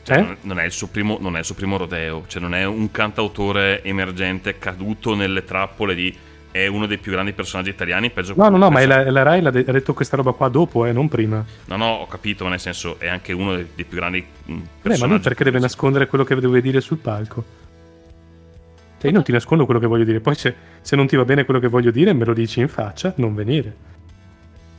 Cioè, Eh? non, non è il suo primo, non è il suo primo rodeo, cioè non è un cantautore emergente caduto nelle trappole di è uno dei più grandi personaggi italiani. Peggio No, no, no, ma la, la Rai l'ha de- ha detto questa roba qua dopo, eh, non prima. No, no, ho capito, ma nel senso è anche uno dei, dei più grandi mm, Beh, ma personaggi. perché deve nascondere quello che deve dire sul palco? Cioè, io non ti nascondo quello che voglio dire, poi se, se non ti va bene quello che voglio dire me lo dici in faccia, non venire.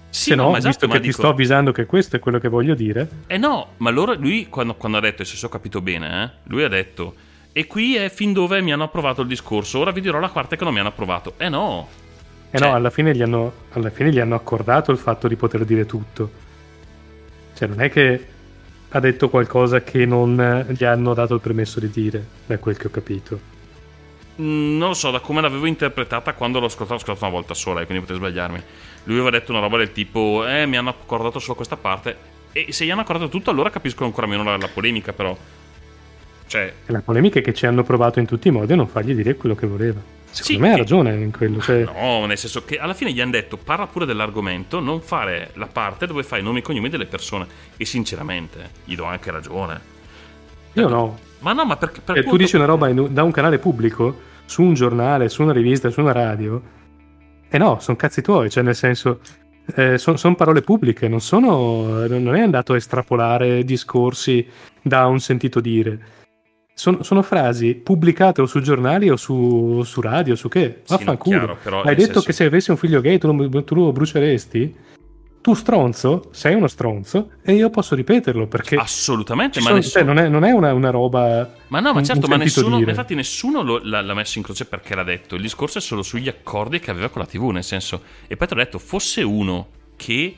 Sì, se no, ma esatto, visto ma che ti dico- sto avvisando che questo è quello che voglio dire, Eh no, ma allora lui quando, quando ha detto, e se so capito bene, eh, lui ha detto, e qui è fin dove mi hanno approvato il discorso, ora vi dirò la quarta che non mi hanno approvato. Eh no, eh Cioè- no, alla fine, gli hanno, alla fine gli hanno accordato il fatto di poter dire tutto. Cioè, non è che ha detto qualcosa che non eh, gli hanno dato il permesso di dire, da quel che ho capito. Mm, non lo so, da come l'avevo interpretata quando l'ho ascoltato, l'ho ascoltato una volta sola, e quindi potrei sbagliarmi. Lui aveva detto una roba del tipo, eh, mi hanno accordato solo questa parte, e se gli hanno accordato tutto allora capisco ancora meno la, la polemica, però. Cioè, la polemica è che ci hanno provato in tutti i modi a non fargli dire quello che voleva. Secondo Sì, me ha che- ragione in quello. Cioè, No, nel senso che alla fine gli hanno detto parla pure dell'argomento, non fare la parte dove fai i nomi e cognomi delle persone. E sinceramente, gli do anche ragione. io no. Ma no, ma perché per Cioè, tu dici una roba in- da un canale pubblico, su un giornale, su una rivista, su una radio. E no, sono cazzi tuoi, cioè nel senso, sono parole pubbliche, non, sono, non è andato a estrapolare discorsi da un sentito dire. Sono, sono frasi pubblicate o su giornali o su, su radio, su che? Sì, no, Vaffanculo. chiaro, Hai detto senso- che se avessi un figlio gay tu lo, tu lo bruceresti? Tu stronzo, sei uno stronzo e io posso ripeterlo perché Assolutamente, ma sono- nessuno... cioè, non, è, non è una, una roba Ma no, ma certo, ma nessuno, dire. infatti nessuno lo- l'ha, l'ha messo in croce perché l'ha detto. Il discorso è solo sugli accordi che aveva con la TV, nel senso. E poi ti ho detto, fosse uno che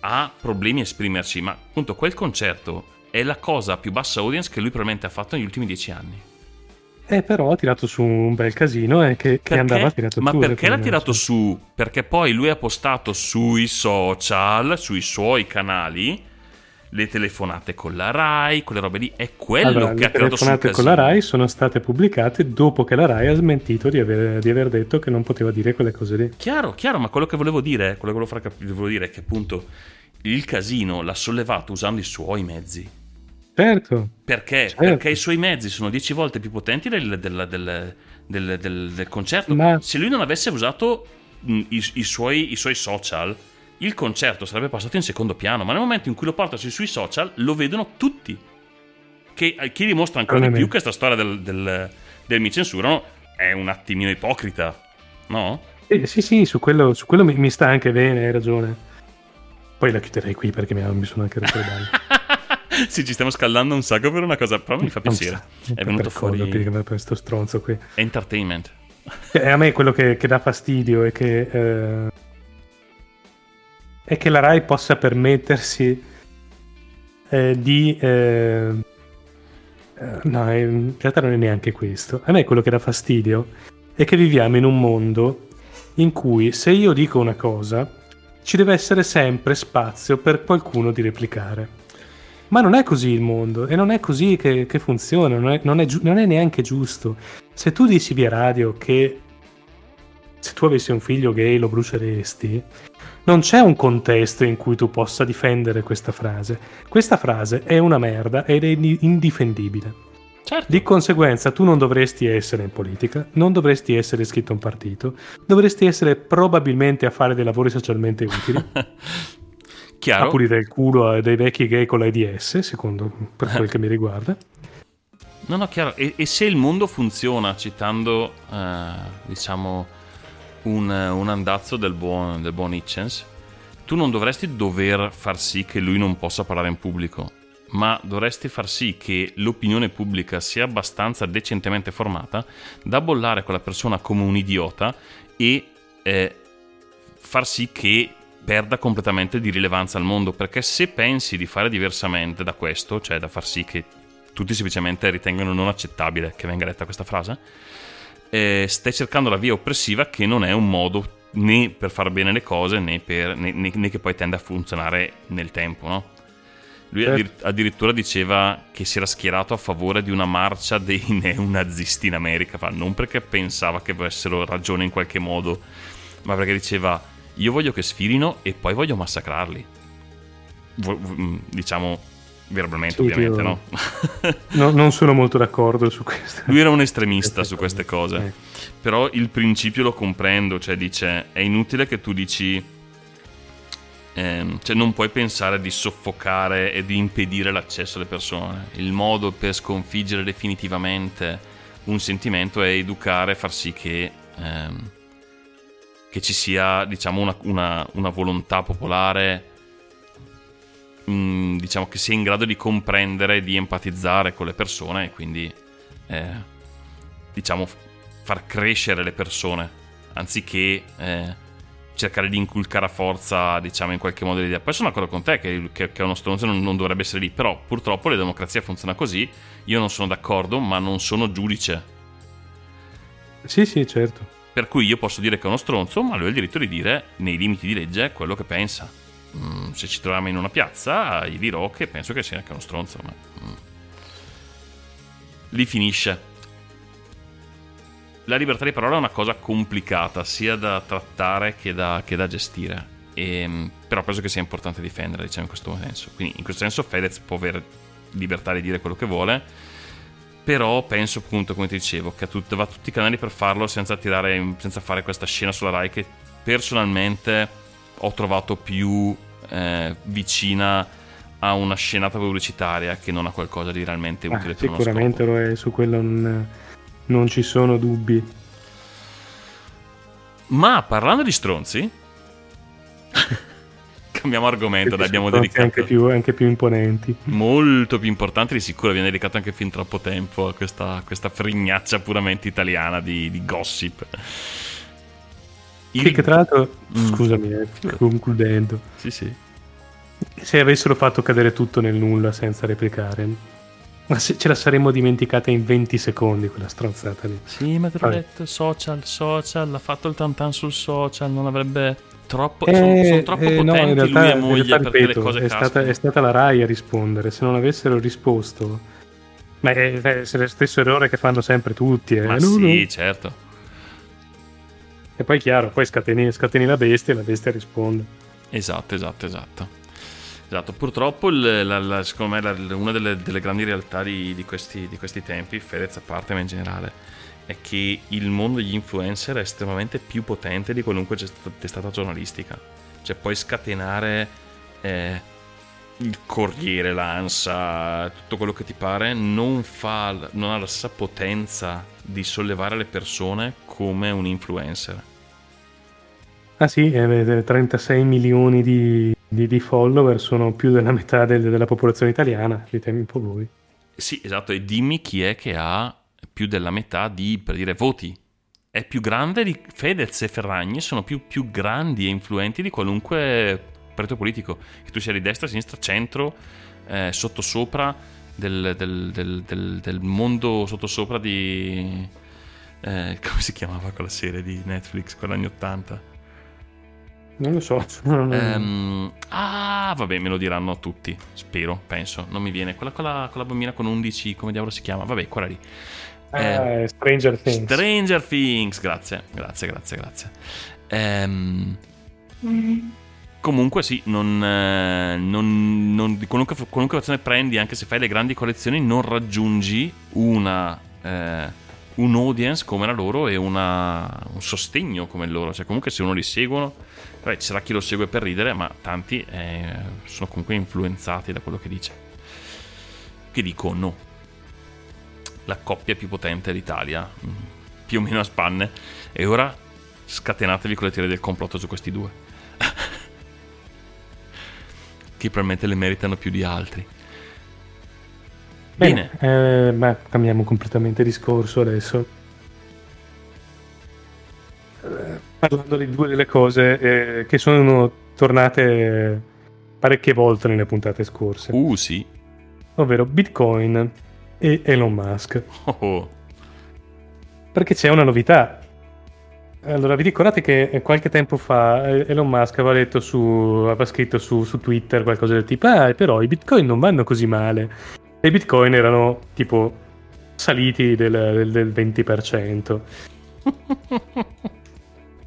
ha problemi a esprimersi, ma appunto quel concerto è la cosa più bassa audience che lui probabilmente ha fatto negli ultimi dieci anni. Eh, però ha tirato su un bel casino e che, che Perché? andava tirato ma su. perché secondo l'ha tirato su? Perché poi lui ha postato sui social, sui suoi canali, le telefonate con la Rai, quelle robe lì. È quello Allora, che le ha tirato su il telefonate con la. Rai sono state pubblicate dopo che la Rai ha smentito di aver, di aver detto che non poteva dire quelle cose lì. Chiaro, chiaro, ma quello che volevo dire, quello che volevo, far cap- volevo dire è che appunto il casino l'ha sollevato usando i suoi mezzi. Certo, Perché? Certo. Perché i suoi mezzi sono 10 volte più potenti del, del- del- del- concerto. Ma- Se lui non avesse usato mh, i, i suoi, i suoi social, il concerto sarebbe passato in secondo piano. Ma nel momento in cui lo porta sui social, lo vedono tutti. Che, eh, che dimostra ancora di più che questa storia del, del, del mi censurano è un attimino ipocrita. No? Eh, sì, sì, su quello, su quello mi, mi sta anche bene, hai ragione. Poi la chiuderei qui perché mi, sono anche rotto le balle. sì, ci stiamo scaldando un sacco per una cosa, però mi fa piacere. so, È venuto fuori per questo stronzo qui. entertainment. Cioè, a me quello che, che dà fastidio è che, eh, è che la Rai possa permettersi eh, di... eh, no, in realtà non è neanche questo. A me quello che dà fastidio è che viviamo in un mondo in cui se io dico una cosa ci deve essere sempre spazio per qualcuno di replicare. Ma non è così il mondo e non è così che, che funziona, non è, non è giu- non è neanche giusto. Se tu dici via radio che se tu avessi un figlio gay lo bruceresti, non c'è un contesto in cui tu possa difendere questa frase. Questa frase è una merda ed è indi- indifendibile. Certo. Di conseguenza tu non dovresti essere in politica, non dovresti essere iscritto a un partito, dovresti essere probabilmente a fare dei lavori socialmente utili, a Chiaro? pulire il culo a dei vecchi gay con l'AIDS, secondo per quel che mi riguarda. No, no, chiaro. E, e se il mondo funziona, citando, eh, diciamo, un, un andazzo del buon, del buon Hitchens, tu non dovresti dover far sì che lui non possa parlare in pubblico, ma dovresti far sì che l'opinione pubblica sia abbastanza decentemente formata da bollare quella persona come un idiota e eh, far sì che perda completamente di rilevanza al mondo, perché se pensi di fare diversamente da questo, cioè da far sì che tutti semplicemente ritengano non accettabile che venga letta questa frase, eh, stai cercando la via oppressiva che non è un modo né per far bene le cose né, per- né- né- né che poi tende a funzionare nel tempo, no? Lui Certo. addir- addirittura diceva che si era schierato a favore di una marcia dei neonazisti in America, fa, non perché pensava che avessero ragione in qualche modo, ma perché diceva io voglio che sfilino e poi voglio massacrarli. Mm, diciamo Verbalmente, Sì, ovviamente, no? No, non sono molto d'accordo su questo. Lui era un estremista su queste cose. Eh. Però il principio lo comprendo, cioè dice è inutile che tu dici ehm, cioè non puoi pensare di soffocare e di impedire l'accesso alle persone. Il modo per sconfiggere definitivamente un sentimento è educare far sì che, ehm, che ci sia diciamo una, una- una volontà popolare mm, diciamo che sia in grado di comprendere di empatizzare con le persone e quindi eh, diciamo far crescere le persone anziché eh, cercare di inculcare a forza diciamo in qualche modo l'idea poi sono d'accordo con te che, che- che uno stronzo non, non dovrebbe essere lì però purtroppo la democrazia funziona così io non sono d'accordo ma non sono giudice Sì, sì, certo. per cui io posso dire che è uno stronzo, ma lui ha il diritto di dire, nei limiti di legge, quello che pensa. Mm, se ci troviamo in una piazza, gli dirò che penso che sia anche uno stronzo. Ma... mm. Lì finisce. La libertà di parola è una cosa complicata, sia da trattare che da, che da gestire. Ehm, però penso che sia importante difendere, diciamo, in questo senso. Quindi, in questo senso, Fedez può avere libertà di dire quello che vuole però penso appunto come ti dicevo che tut- va a tutti i canali per farlo senza tirare senza fare questa scena sulla Rai che personalmente ho trovato più eh, vicina a una scenata pubblicitaria che non a qualcosa di realmente Ah, utile per uno sicuramente scopo. lo è, su quello non, non ci sono dubbi. ma parlando di stronzi cambiamo argomento dai, abbiamo dedicato anche più, anche più imponenti. molto più importante di sicuro abbiamo dedicato anche fin troppo tempo a questa, questa frignaccia puramente italiana di, di gossip Il- Sì, che tra l'altro, Mm. scusami, eh, concludendo, sì sì se avessero fatto cadere tutto nel nulla senza replicare, ma se ce la saremmo dimenticata in 20 secondi quella stronzata lì. Sì, ma te l'ho detto, social, social, ha fatto il tantan sul social, non avrebbe troppo... Eh, sono, sono troppo eh, no, potenti in realtà, lui e moglie realtà, perché ripeto, le cose è stata, è stata la Rai a rispondere. Se non avessero risposto, ma è, è lo stesso errore che fanno sempre tutti. eh. Ma No, sì, no. certo. E poi chiaro, poi scateni, scateni la bestia e la bestia risponde. Esatto, esatto, esatto. Esatto, purtroppo il- la- la- secondo me la- una delle, delle grandi realtà di, di questi, di questi tempi, Fedez a parte ma in generale, è che il mondo degli influencer è estremamente più potente di qualunque testata giornalistica. Cioè puoi scatenare eh, il Corriere, l'Ansa, tutto quello che ti pare, non, fa, non ha la stessa potenza di sollevare le persone come un influencer. Ah sì, eh, 36 milioni di, di- di follower sono più della metà del- della popolazione italiana, ditemi un po' voi. Sì, esatto, e dimmi chi è che ha più della metà di, per dire, voti. È più grande di Fedez e Ferragni, sono più, più grandi e influenti di qualunque partito politico. Che tu sia di destra, sinistra, centro, eh, sottosopra del, del, del, del, mondo sottosopra di... eh, come si chiamava quella serie di Netflix, quella anni 80? Non lo so. Ehm, ah, vabbè, me lo diranno tutti. Spero, penso. Non mi viene. Quella con la, con la bambina con 11, come diavolo si chiama? Vabbè, quella lì. Eh, è Stranger Things. Stranger Things, grazie, grazie, grazie, grazie. Ehm, Comunque sì, non, eh, non- non- qualunque, qualunque azione prendi, anche se fai le grandi collezioni, non raggiungi una, eh, un audience come la loro e una- un sostegno come loro. Cioè comunque se uno li seguono, vabbè, ci sarà chi lo segue per ridere, ma tanti eh, sono comunque influenzati da quello che dice. Che dico no. La coppia più potente d'Italia, mm, più o meno a spanne. E ora scatenatevi con le teorie del complotto su questi due. che probabilmente le meritano più di altri. Bene. Bene, eh, ma cambiamo completamente discorso adesso. Eh, Parlando di due delle cose eh, che sono tornate parecchie volte nelle puntate scorse, Uh, sì. ovvero Bitcoin e Elon Musk. Oh, oh. Perché c'è una novità. Allora, vi ricordate che qualche tempo fa eh, Elon Musk aveva, detto su, aveva scritto su, su Twitter qualcosa del tipo: Ah, però i bitcoin non vanno così male. E i bitcoin erano tipo saliti del, del- del 20%.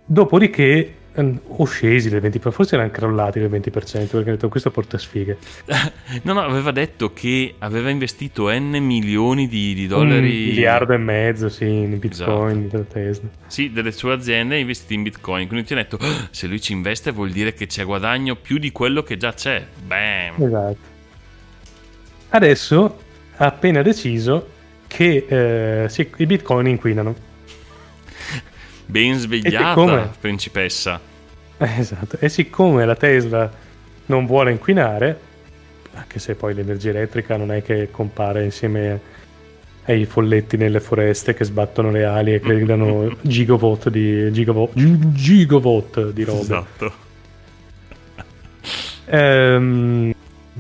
Dopodiché ehm, o scesi del 20%, forse erano crollati del 20% perché ha detto questo porta sfighe. no, no, aveva detto che aveva investito N milioni di, di dollari. Un miliardo e mezzo, sì, in bitcoin Esatto. Tesla. Sì, delle sue aziende investite in bitcoin. Quindi ti ha detto: "Ah, se lui ci investe vuol dire che c'è guadagno più di quello che già c'è. Bam! Esatto. Adesso ha appena deciso che eh, sì, i bitcoin inquinano. Ben svegliata, come? principessa. Eh, Esatto. E siccome la Tesla non vuole inquinare, anche se poi l'energia elettrica non è che compare insieme ai folletti nelle foreste che sbattono le ali e creano gigawatt di, gigawatt, gi- gigawatt di roba. Esatto. Ehm,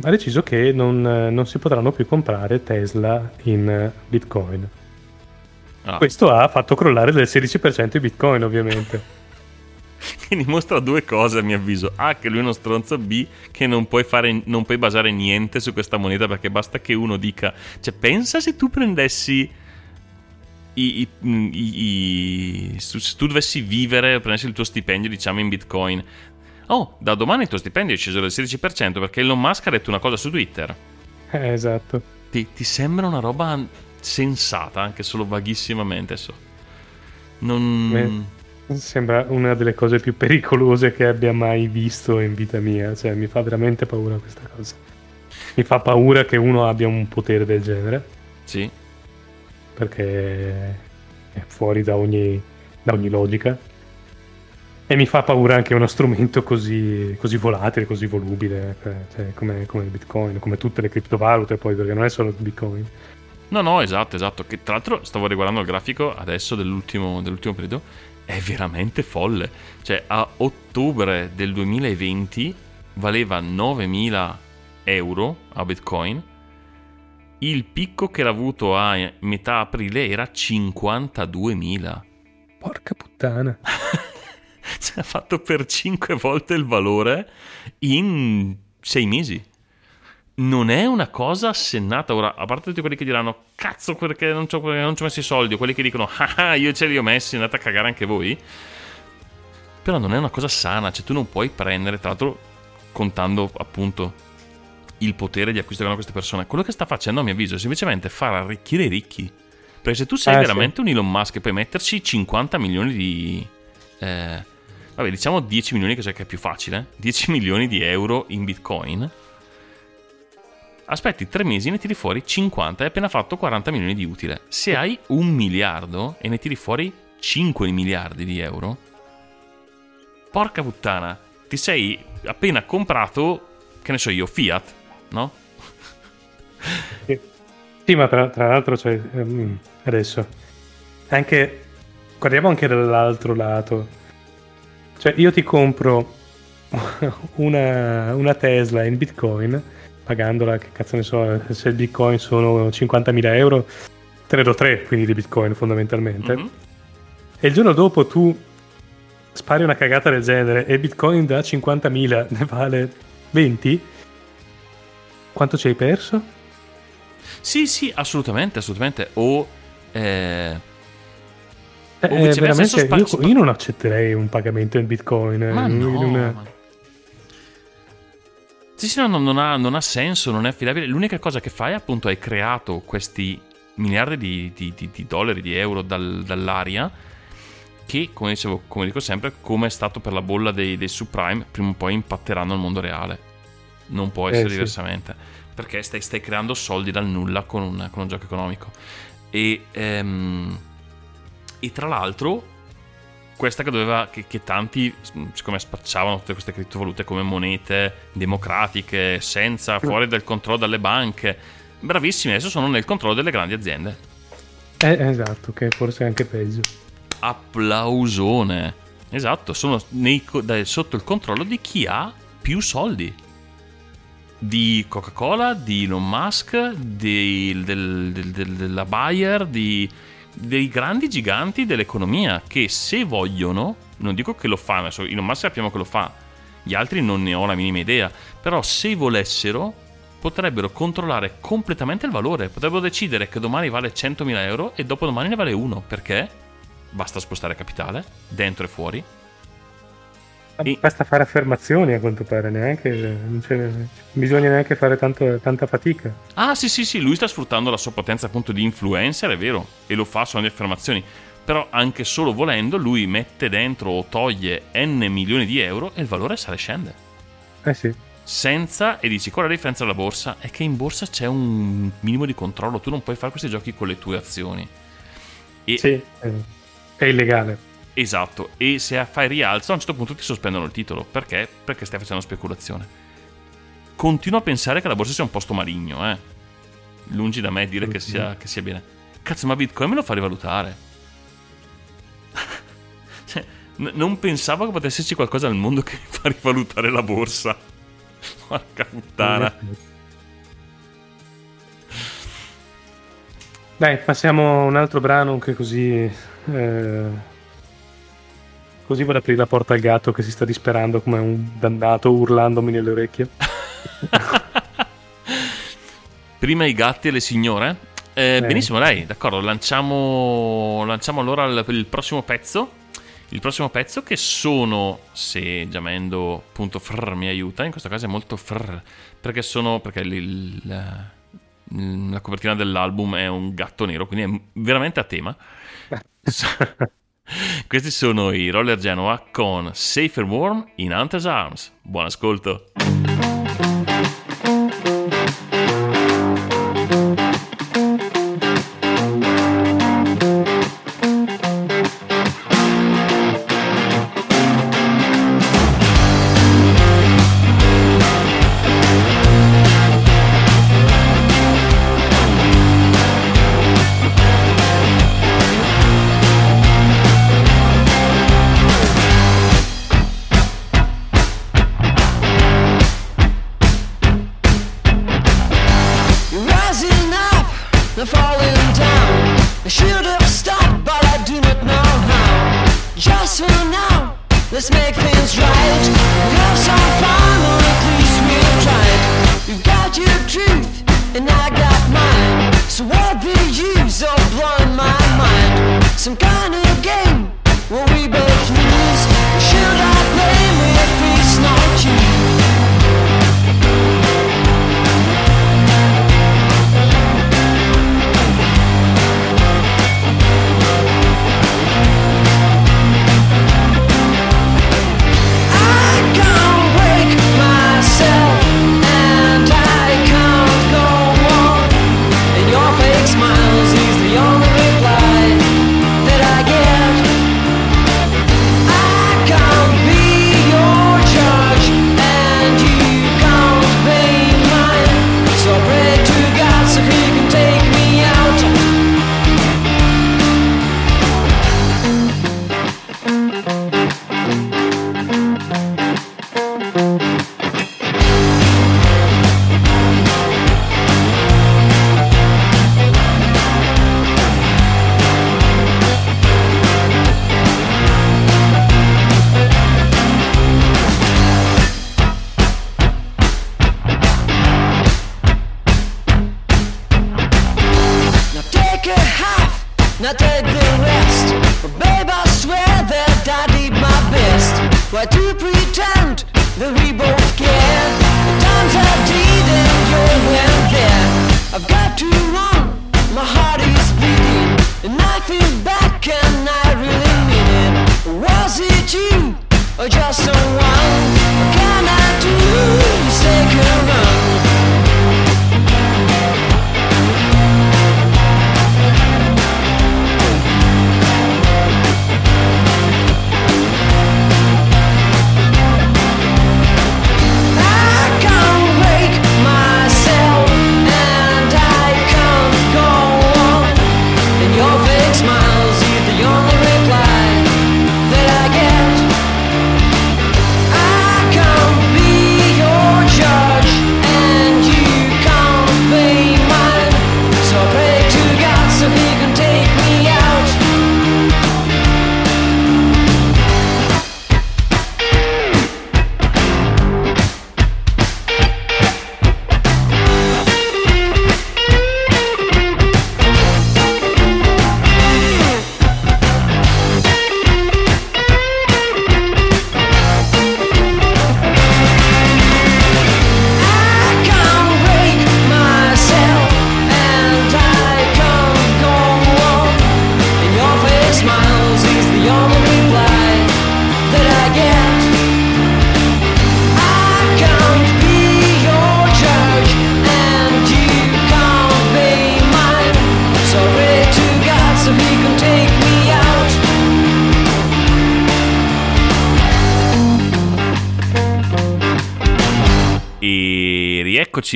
ha deciso che non, non si potranno più comprare Tesla in Bitcoin. Ah, Questo ha fatto crollare del 16% i Bitcoin, ovviamente. Che dimostra due cose a mio avviso. A, che lui è uno stronzo. B, che non puoi, fare, non puoi basare niente su questa moneta perché basta che uno dica... Cioè, pensa se tu prendessi... I, i- i- se tu dovessi vivere, prendessi il tuo stipendio, diciamo, in bitcoin. Oh, da domani il tuo stipendio è sceso del 16% perché Elon Musk ha detto una cosa su Twitter. Eh, esatto. Ti, ti sembra una roba sensata, anche solo vaghissimamente adesso. Non... Sembra una delle cose più pericolose che abbia mai visto in vita mia. Cioè, mi fa veramente paura questa cosa. Mi fa paura che uno abbia un potere del genere, Sì. perché è fuori da ogni, da ogni logica. E mi fa paura anche uno strumento così, così volatile, così volubile, eh, cioè, come, come il Bitcoin, come tutte le criptovalute, poi, perché non è solo il Bitcoin. No, no, esatto, esatto. Che tra l'altro stavo riguardando il grafico adesso dell'ultimo, dell'ultimo periodo. È veramente folle. Cioè, a ottobre del 2020 valeva 9.000 euro a Bitcoin. Il picco che l'ha avuto a metà aprile era 52.000. Porca puttana. Cioè, ha fatto per 5 volte il valore in 6 mesi. Non è una cosa assennata. Ora, a parte tutti quelli che diranno cazzo perché non ci ho, messo i soldi, o quelli che dicono ah ah, io ce li ho messi, andate a cagare anche voi. Però non è una cosa sana, cioè tu non puoi prendere, tra l'altro contando appunto il potere di acquisto che hanno queste persone. Quello che sta facendo a mio avviso è semplicemente far arricchire i ricchi. Perché se tu sei Eh, veramente un Elon Musk e puoi metterci 50 milioni di... eh, vabbè, diciamo 10 milioni che, è più facile. 10 milioni di euro in bitcoin. Aspetti 3 mesi e ne tiri fuori 50 e hai appena fatto 40 milioni di utile. Se hai un miliardo e ne tiri fuori 5 miliardi di euro, porca puttana, ti sei appena comprato, che ne so io, Fiat, no? Sì, Sì, ma tra, tra l'altro, cioè, ehm, adesso, anche, guardiamo anche dall'altro lato. Cioè, io ti compro una, una Tesla in Bitcoin, pagandola, che cazzo ne so, se il Bitcoin sono 50.000 euro, te ne do 3, quindi di Bitcoin fondamentalmente. Mhm. E il giorno dopo tu spari una cagata del genere e Bitcoin da 50.000 ne vale 20, quanto ci hai perso? Sì, sì, assolutamente, assolutamente. O... eh, Eh, viceversa, spa- io, io non accetterei un pagamento in bitcoin. eh, Ma in no, una- ma- Sì, sì, no, no, non, ha, non ha senso, non è affidabile. L'unica cosa che fai, appunto, hai creato questi miliardi di, di- di- di dollari, di euro dal- dall'aria, che, come dicevo, come dico sempre, come è stato per la bolla dei, dei subprime, prima o poi impatteranno il mondo reale. Non può essere Eh, sì. diversamente. Perché stai, stai creando soldi dal nulla con un, con un gioco economico. E, ehm, e tra l'altro, questa che doveva che, che tanti siccome spacciavano tutte queste criptovalute come monete democratiche senza fuori dal controllo dalle banche bravissimi adesso sono nel controllo delle grandi aziende. Eh, esatto, che forse è anche peggio. applausone. Esatto sono nei co- da- sotto il controllo di chi ha più soldi. Di Coca-Cola, di Elon Musk, di- del- del- del- della Bayer, di- dei grandi giganti dell'economia che se vogliono, non dico che lo fanno, adesso Elon sappiamo che lo fa, gli altri non ne ho la minima idea, però se volessero potrebbero controllare completamente il valore, potrebbero decidere che domani vale 100.000 euro e dopodomani ne vale uno, perché basta spostare capitale, dentro e fuori, E- Basta fare affermazioni a quanto pare, neanche, non c'è- non bisogna neanche fare tanto- tanta fatica. Ah, sì, sì, sì, lui sta sfruttando la sua potenza appunto di influencer, è vero, e lo fa sulle affermazioni. Però anche solo volendo, lui mette dentro o toglie n milioni di euro e il valore sale e scende. Eh sì. Senza, e dici qual è la differenza della borsa? È che in borsa c'è un minimo di controllo, tu non puoi fare questi giochi con le tue azioni. E, Sì, eh, è illegale. Esatto, e se fai rialzo a un certo punto ti sospendono il titolo. Perché? Perché stai facendo speculazione. Continuo a pensare che la borsa sia un posto maligno, eh. Lungi da me dire che sia, che sia bene. Cazzo, ma Bitcoin me lo fa rivalutare. cioè, n- non pensavo che potesse esserci qualcosa nel mondo che mi fa rivalutare la borsa. Porca puttana. Dai, passiamo a un altro brano che così... eh, così vado ad aprire la porta al gatto che si sta disperando come un dannato urlandomi nelle orecchie. Prima i gatti e le signore. Eh, Eh. Benissimo, dai, d'accordo. Lanciamo, lanciamo allora il, il prossimo pezzo. Il prossimo pezzo che sono, se Giamendo.fr mi aiuta, in questo caso è molto frr, perché sono, perché il- la, la copertina dell'album è un gatto nero, quindi è veramente a tema. Questi sono i Roller Genoa con Safer Warm in Hunter's Arms. Buon ascolto.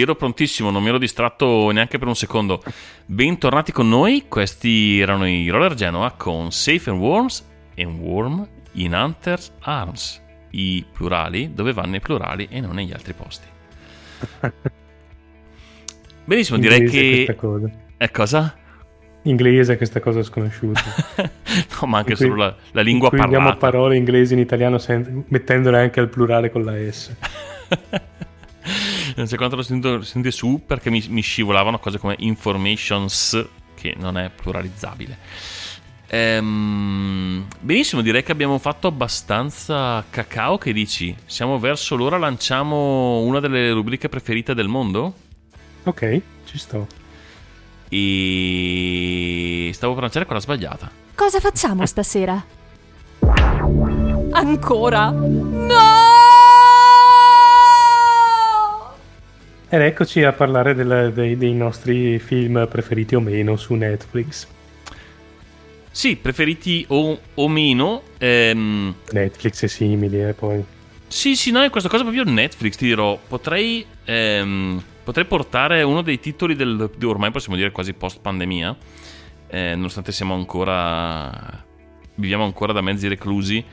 Ero prontissimo, non mi ero distratto neanche per un secondo. Bentornati con noi, questi erano i Roller Genoa con Safe and Worms e Worm in Hunter's Arms. I plurali dove vanno i plurali e non negli altri posti. Benissimo, direi Inglese che... cosa. Eh, cosa? Inglese questa cosa sconosciuta. no, ma anche In cui- solo la, la lingua in cui diamo parlata. parole inglesi in italiano sen- mettendole anche al plurale con la S. Non so quanto l'ho sentito, sentito su perché mi, mi scivolavano cose come informations, che non è pluralizzabile. Ehm, benissimo, direi che abbiamo fatto abbastanza cacao. Che dici? Siamo verso l'ora, lanciamo una delle rubriche preferite del mondo? Ok, ci sto. E stavo per lanciare quella sbagliata. Cosa facciamo stasera? Ancora? Ed eccoci a parlare del- dei, dei nostri film preferiti o meno su Netflix. Sì, preferiti o, o meno. Ehm, Netflix e simili, eh, poi. Sì, sì, no, in questa cosa proprio Netflix, ti dirò, potrei, ehm, potrei portare uno dei titoli del, di ormai possiamo dire quasi post pandemia, eh, nonostante siamo ancora, viviamo ancora da mezzi reclusi,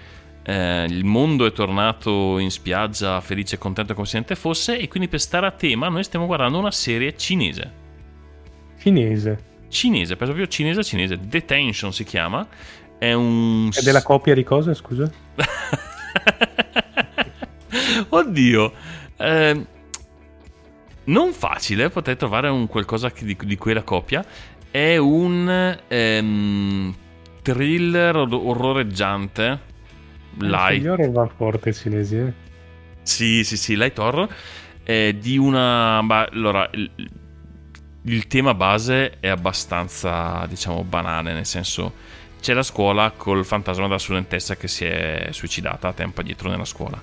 eh, il mondo è tornato in spiaggia felice e contento come se niente fosse e quindi per stare a tema noi stiamo guardando una serie cinese. Cinese. Cinese, penso proprio cinese cinese, Detention si chiama, è un... È della coppia di cosa, scusa? Oddio, ehm, non facile, potete trovare un qualcosa di, di quella coppia. È un ehm, thriller or- orroreggiante. Light. Gli horror va forte cinesi, eh. Sì, sì, sì, light horror. eh, di una. ma, allora, il, il tema base è abbastanza, diciamo, banale, nel senso. C'è la scuola col fantasma della studentessa che si è suicidata a tempo dietro nella scuola.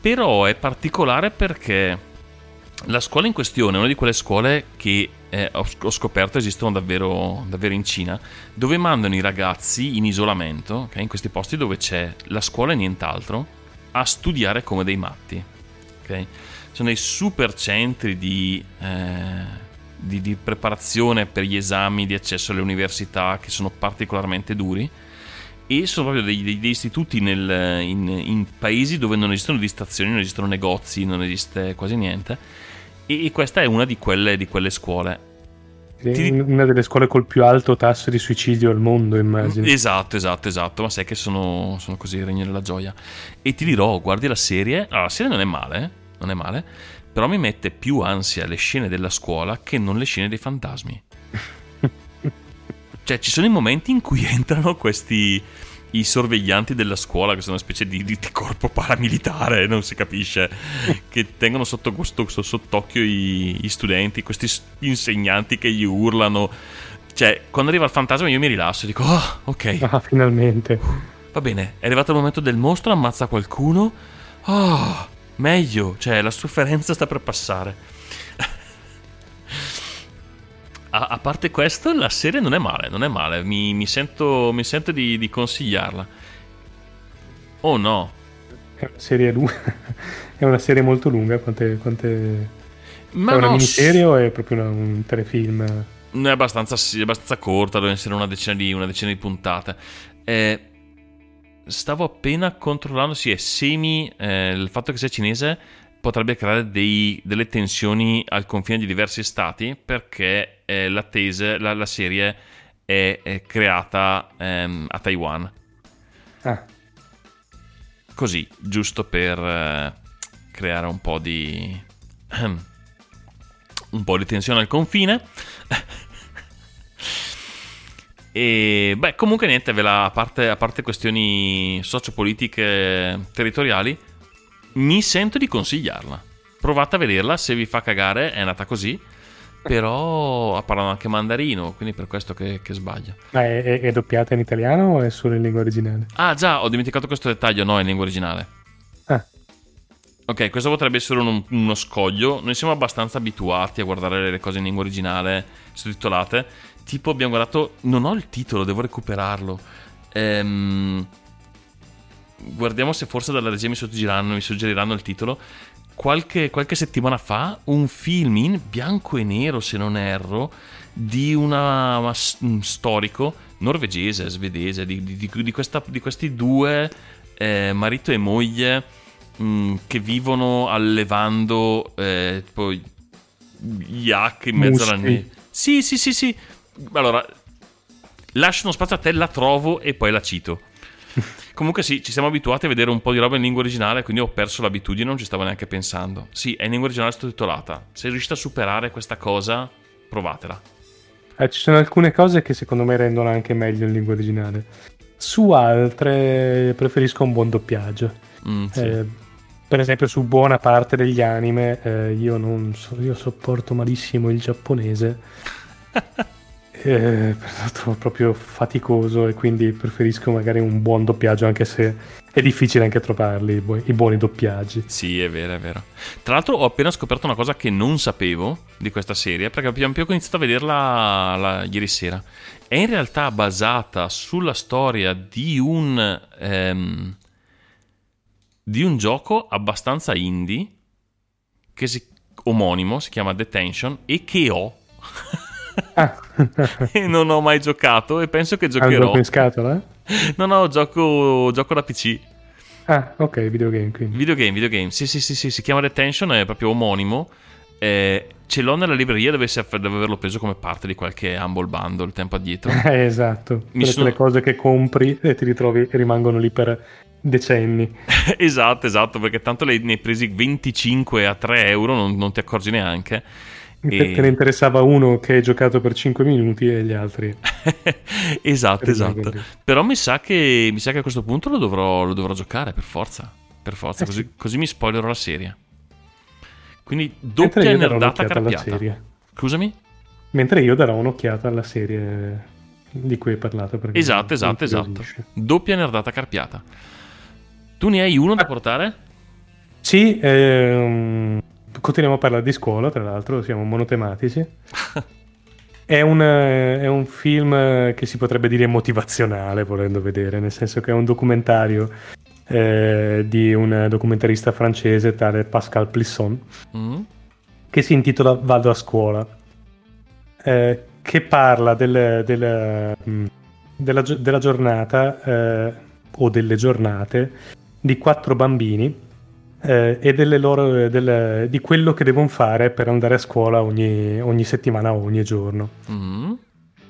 Però è particolare perché la scuola in questione è una di quelle scuole che eh, ho, ho scoperto esistono davvero, davvero in Cina, dove mandano i ragazzi in isolamento, ok, in questi posti dove c'è la scuola e nient'altro, a studiare come dei matti. ok? Sono dei super centri di, eh, di- di preparazione per gli esami di accesso alle università che sono particolarmente duri e sono proprio dei- dei istituti nel- in, in paesi dove non esistono distrazioni, non esistono negozi, non esiste quasi niente. E, e questa è una di quelle, di quelle scuole. Ti- Una delle scuole col più alto tasso di suicidio al mondo, immagino. Esatto, esatto, esatto. Ma sai che sono, sono così, il regno della gioia. E ti dirò, guardi la serie. Allora, la serie non è male, eh, non è male. Però mi mette più ansia le scene della scuola che non le scene dei fantasmi. Cioè, ci sono i momenti in cui entrano questi. I sorveglianti della scuola, che sono una specie di, di corpo paramilitare, non si capisce, che tengono sotto questo, sott'occhio i, i studenti, questi insegnanti che gli urlano. Cioè, quando arriva il fantasma io mi rilasso e dico, oh, ok, Ah, finalmente. va bene, è arrivato il momento del mostro, ammazza qualcuno. Oh, meglio, cioè la sofferenza sta per passare. A, a parte questo, la serie non è male, non è male. Mi, mi sento, mi sento di, di consigliarla. Oh no, È una serie lunga. è una serie molto lunga. Quante, quante... ma è una no, miniserie o è proprio una- un telefilm? È abbastanza, sì, è abbastanza corta, deve essere una decina di, una decina di puntate. Eh, stavo appena controllando, sì, è semi. eh, il fatto che sia cinese potrebbe creare dei- delle tensioni al confine di diversi stati perché eh, la, tese, la, la serie è, è creata ehm, a Taiwan. Ah, Così, giusto per eh, creare un po' di. un po' di tensione al confine. e beh, comunque niente, ve la, a, parte, a parte questioni sociopolitiche territoriali, mi sento di consigliarla. Provate a vederla, se vi fa cagare è nata così. Però parlano anche mandarino, quindi per questo che, che sbaglio. ma è, è- è doppiata in italiano o è solo in lingua originale? Ah, già, ho dimenticato questo dettaglio, no, in lingua originale. Ah, Ok, questo potrebbe essere uno, uno scoglio. Noi siamo abbastanza abituati a guardare le cose in lingua originale sottotitolate. Tipo, abbiamo guardato. Non ho il titolo, devo recuperarlo. Ehm, guardiamo se forse dalla regia mi suggeriranno, mi suggeriranno il titolo. qualche, qualche settimana fa un film in bianco e nero, se non erro, di una, un storico norvegese, svedese, di, di- di- questa- di questi due eh, marito e moglie mh, che vivono allevando eh, tipo yak in mezzo alla Muschi. neve. Sì, sì, sì, sì. Allora, lascio uno spazio a te, la trovo e poi la cito. Comunque sì, ci siamo abituati a vedere un po' di roba in lingua originale, quindi ho perso l'abitudine, non ci stavo neanche pensando. Sì, è in lingua originale sottotitolata. Se riuscite a superare questa cosa, provatela. Eh, ci sono alcune cose che secondo me rendono anche meglio in lingua originale. Su altre preferisco un buon doppiaggio. Mm, sì. Eh, per esempio, su buona parte degli anime, eh, io non so, io sopporto malissimo il giapponese. Eh, trovo proprio faticoso e quindi preferisco magari un buon doppiaggio, anche se è difficile anche trovarli i, bu- i buoni doppiaggi. Sì, è vero, è vero. Tra l'altro ho appena scoperto una cosa che non sapevo di questa serie, perché abbiamo più iniziato a vederla la- ieri sera. È in realtà basata sulla storia di un, ehm, di un gioco abbastanza indie, che si, omonimo, si chiama Detention, e che ho. Ah, e non ho mai giocato e penso che giocherò. gioco in scatola? No, no, gioco, gioco da PC. Ah, ok, videogame quindi. Videogame, videogame. Sì, sì, sì, sì, si chiama Detention, è proprio omonimo. Eh, ce l'ho nella libreria, dovessi devo averlo preso come parte di qualche Humble Bundle tempo addietro. Eh, esatto, Mi sono- quelle cose che compri e ti ritrovi e rimangono lì per decenni. esatto, esatto, perché tanto le- ne hai presi 25 a 3 euro, non, non ti accorgi neanche. E- te ne interessava uno che hai giocato per 5 minuti e gli altri. esatto, esatto. Rimangono lì. Però mi sa, che, mi sa che a questo punto lo dovrò, lo dovrò giocare per forza. Per forza, Eh così, sì. così mi spoilerò la serie. Quindi doppia nerdata carpiata. Scusami? Mentre io darò un'occhiata alla serie di cui hai parlato. Esatto, esatto, esatto. incuriosisce. Doppia nerdata carpiata. Tu ne hai uno Ah. da portare? Sì, ehm, continuiamo a parlare di scuola, tra l'altro, siamo monotematici. È un, è un film che si potrebbe dire motivazionale, volendo vedere, nel senso che è un documentario eh, di un documentarista francese tale Pascal Plisson, Mm? che si intitola Vado a scuola, eh, che parla del- del, mh, della, della giornata eh, o delle giornate di quattro bambini eh, e delle loro, del- di quello che devono fare per andare a scuola ogni, ogni settimana o ogni giorno. Mm?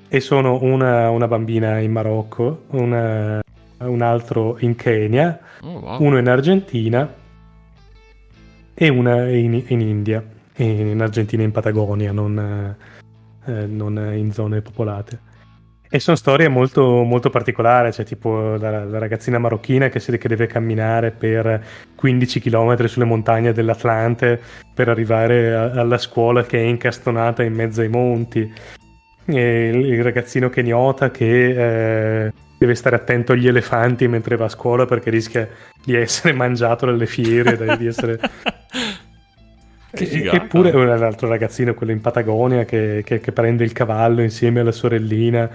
E sono una, una bambina in Marocco, una- un altro in Kenya, Oh, wow. uno in Argentina e una in, in India, in Argentina e in Patagonia, non, eh, non in zone popolate. E sono storie molto, molto particolari, c'è tipo la, la ragazzina marocchina che, si, che deve camminare per 15 km sulle montagne dell'Atlante per arrivare a- alla scuola che è incastonata in mezzo ai monti. E il, il ragazzino keniota che eh, deve stare attento agli elefanti mentre va a scuola perché rischia di essere mangiato dalle fiere, di essere... Eppure un altro ragazzino, quello in Patagonia, che, che- che prende il cavallo insieme alla sorellina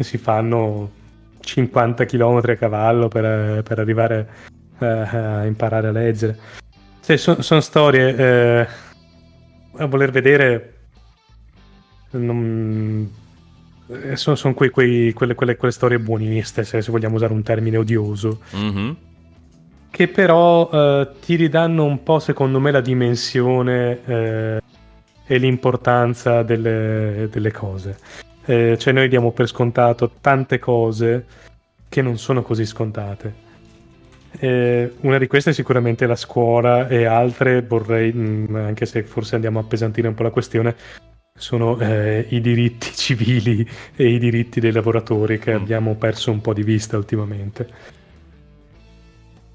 e si fanno 50 km a cavallo per, per arrivare eh, a imparare a leggere. sono storie eh, a voler vedere. Non, sono quei, quei- quelle, quelle- quelle storie buoniste, se, se vogliamo usare un termine odioso Mhm. che però eh, ti ridanno un po', secondo me, la dimensione eh, e l'importanza delle, delle cose. Eh, cioè, noi diamo per scontato tante cose che non sono così scontate. Eh, una di queste è sicuramente la scuola e altre vorrei, mh, anche se forse andiamo a appesantire un po' la questione, sono eh, i diritti civili e i diritti dei lavoratori che Mm. abbiamo perso un po' di vista ultimamente.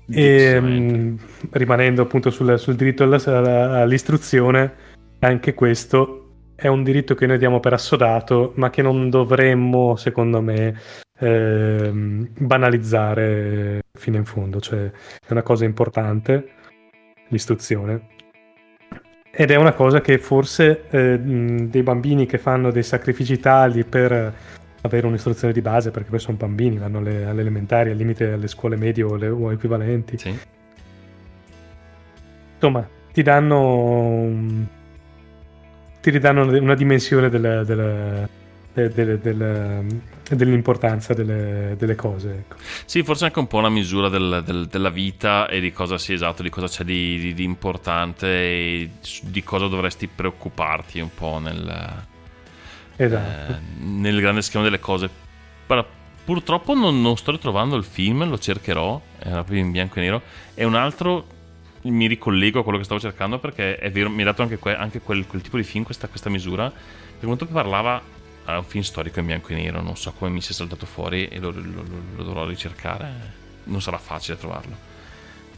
E, mh, rimanendo appunto sul, sul diritto alla- alla- all'istruzione, anche questo è un diritto che noi diamo per assodato, ma che non dovremmo, secondo me, ehm, banalizzare fino in fondo. Cioè, è una cosa importante, l'istruzione. Ed è una cosa che forse eh, dei bambini che fanno dei sacrifici tali per avere un'istruzione di base, perché poi sono bambini, vanno alle, alle elementari, al limite alle scuole medie o, le- o equivalenti. Sì. Insomma, ti danno ti ridanno una dimensione della- della- de- de- del- dell'importanza delle, delle cose. ecco. Sì, forse anche un po' una misura del- del- della vita e di cosa sia esatto, di cosa c'è di, di- di importante e di cosa dovresti preoccuparti un po' nel, Esatto. eh, nel grande schema delle cose. Però, purtroppo non, non sto ritrovando il film, lo cercherò, era proprio in bianco e nero. È un altro, mi ricollego a quello che stavo cercando perché è vero, mi ha dato anche, que- anche quel, quel tipo di film, questa, questa misura. Per quanto parlava, era un film storico in bianco e nero, non so come mi sia saltato fuori e lo, lo- lo- lo dovrò ricercare. Non sarà facile trovarlo.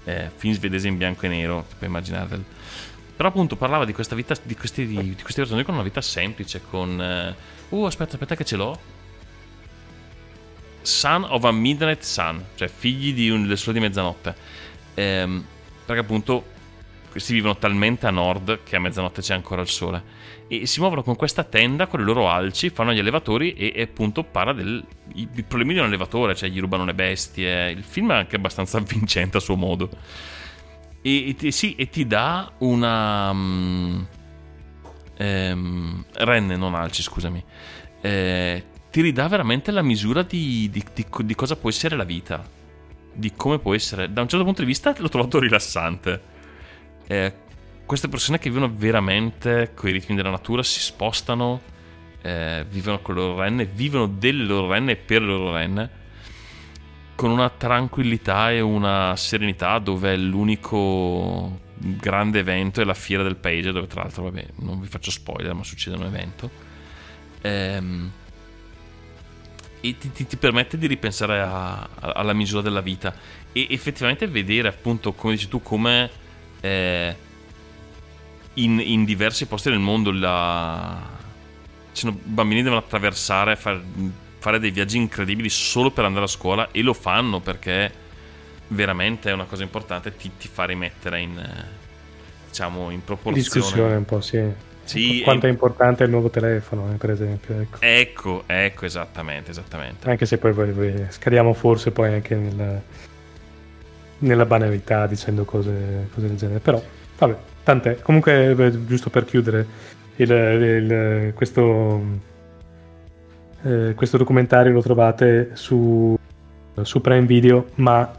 Eh, film svedese in bianco e nero, puoi immaginare. del- Però appunto parlava di questa vita, di questi, di, di questi persone con una vita semplice, con... eh, Uh, aspetta, aspetta che ce l'ho. Son of a Midnight Sun, cioè figli di un, del sole di mezzanotte. Ehm, perché appunto questi vivono talmente a nord che a mezzanotte c'è ancora il sole. E si muovono con questa tenda con i loro alci, fanno gli allevatori e, e appunto parla dei problemi di un allevatore, cioè gli rubano le bestie. Il film è anche abbastanza avvincente a suo modo. E, e sì, e ti dà una... mm, ehm, renne, non alci, scusami. Eh, ti ridà veramente la misura di, di- di di cosa può essere la vita. Di come può essere. Da un certo punto di vista l'ho trovato rilassante. Eh, queste persone che vivono veramente con i ritmi della natura si spostano, eh, vivono con le loro renne, vivono delle loro renne e per le loro renne con una tranquillità e una serenità dove l'unico grande evento è la fiera del paese dove tra l'altro vabbè non vi faccio spoiler ma succede un evento Ehm, e ti, ti- ti permette di ripensare a- a- alla misura della vita e effettivamente vedere appunto come dici tu come eh, in, in diversi posti del mondo la... ci sono bambini che devono attraversare far- fare dei viaggi incredibili solo per andare a scuola e lo fanno perché veramente è una cosa importante ti, ti fa rimettere in eh, diciamo in proporzione Discussione un po', sì. Sì, Quanto è importante il nuovo telefono, eh, per esempio. Ecco. ecco ecco esattamente esattamente Anche se poi, poi- poi scadiamo forse poi anche nella, nella banalità dicendo cose, cose del genere. Però, vabbè, tant'è. Comunque, beh, giusto per chiudere, il- il- questo, eh, questo documentario lo trovate su, su Prime Video, ma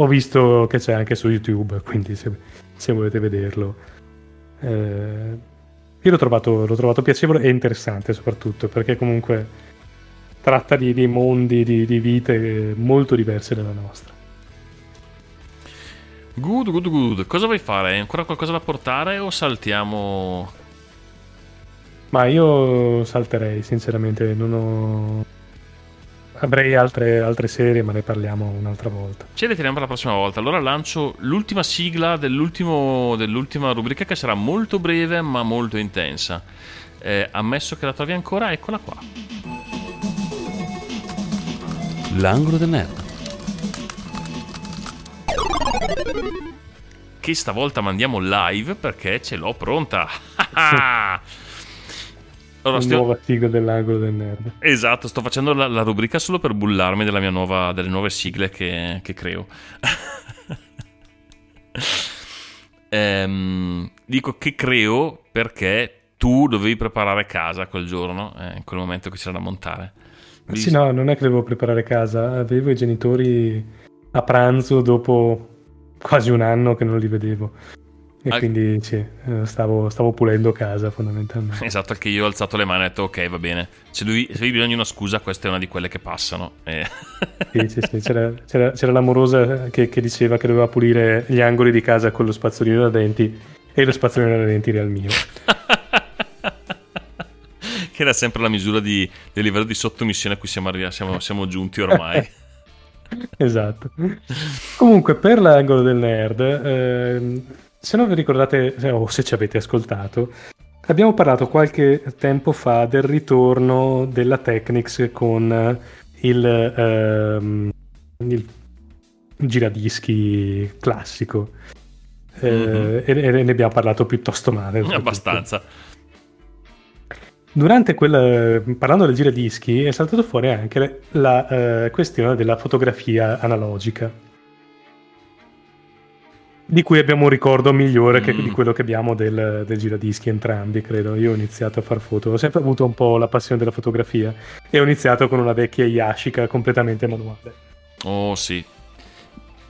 ho visto che c'è anche su YouTube, quindi se, se volete vederlo. eh, io l'ho trovato, l'ho trovato piacevole e interessante soprattutto perché comunque tratta di, di mondi, di, di vite molto diverse dalla nostra. good good good. Cosa vuoi fare? Hai ancora qualcosa da portare o saltiamo? Ma io salterei, sinceramente, non ho... Avrei altre, altre serie, ma ne parliamo un'altra volta. Ce le teniamo per la prossima volta. Allora lancio l'ultima sigla dell'ultimo- dell'ultima rubrica che sarà molto breve ma molto intensa. Eh, ammesso che la trovi ancora, eccola qua. L'angolo del nerd. Che stavolta mandiamo live perché ce l'ho pronta. allora, stiamo- nuova sigla dell'angolo del nerd. Esatto, sto facendo la, la rubrica solo per bullarmi della mia nuova, delle nuove sigle che, che creo. Ehm, dico che creo perché tu dovevi preparare casa quel giorno, eh, in quel momento che c'era da montare. Quindi- Sì, no, non è che dovevo preparare casa, avevo i genitori a pranzo dopo quasi un anno che non li vedevo. E Ah. quindi sì, eh, stavo, stavo pulendo casa fondamentalmente. Esatto, che io ho alzato le mani e ho detto ok, va bene. Se lui, se bisogno di una scusa, questa è una di quelle che passano. Eh. Sì, sì, sì, C'era, c'era- c'era l'amorosa che, che diceva che doveva pulire gli angoli di casa con lo spazzolino da denti e lo spazzolino da denti era il mio. che era sempre la misura di- del livello di sottomissione a cui siamo, arri- siamo, siamo giunti ormai. Esatto. Comunque, per l'angolo del nerd, ehm, se non vi ricordate, se- o se ci avete ascoltato, abbiamo parlato qualche tempo fa del ritorno della Technics con il, ehm, il giradischi classico. Eh, Mhm. e, ne abbiamo parlato piuttosto male. Abbastanza. Durante quel parlando del giradischi è saltato fuori anche la eh, questione della fotografia analogica. Di cui abbiamo un ricordo migliore che Mm. di quello che abbiamo del, del giradischi entrambi, credo. Io ho iniziato a far foto, ho sempre avuto un po' la passione della fotografia e ho iniziato con una vecchia Yashica completamente manuale. Oh sì.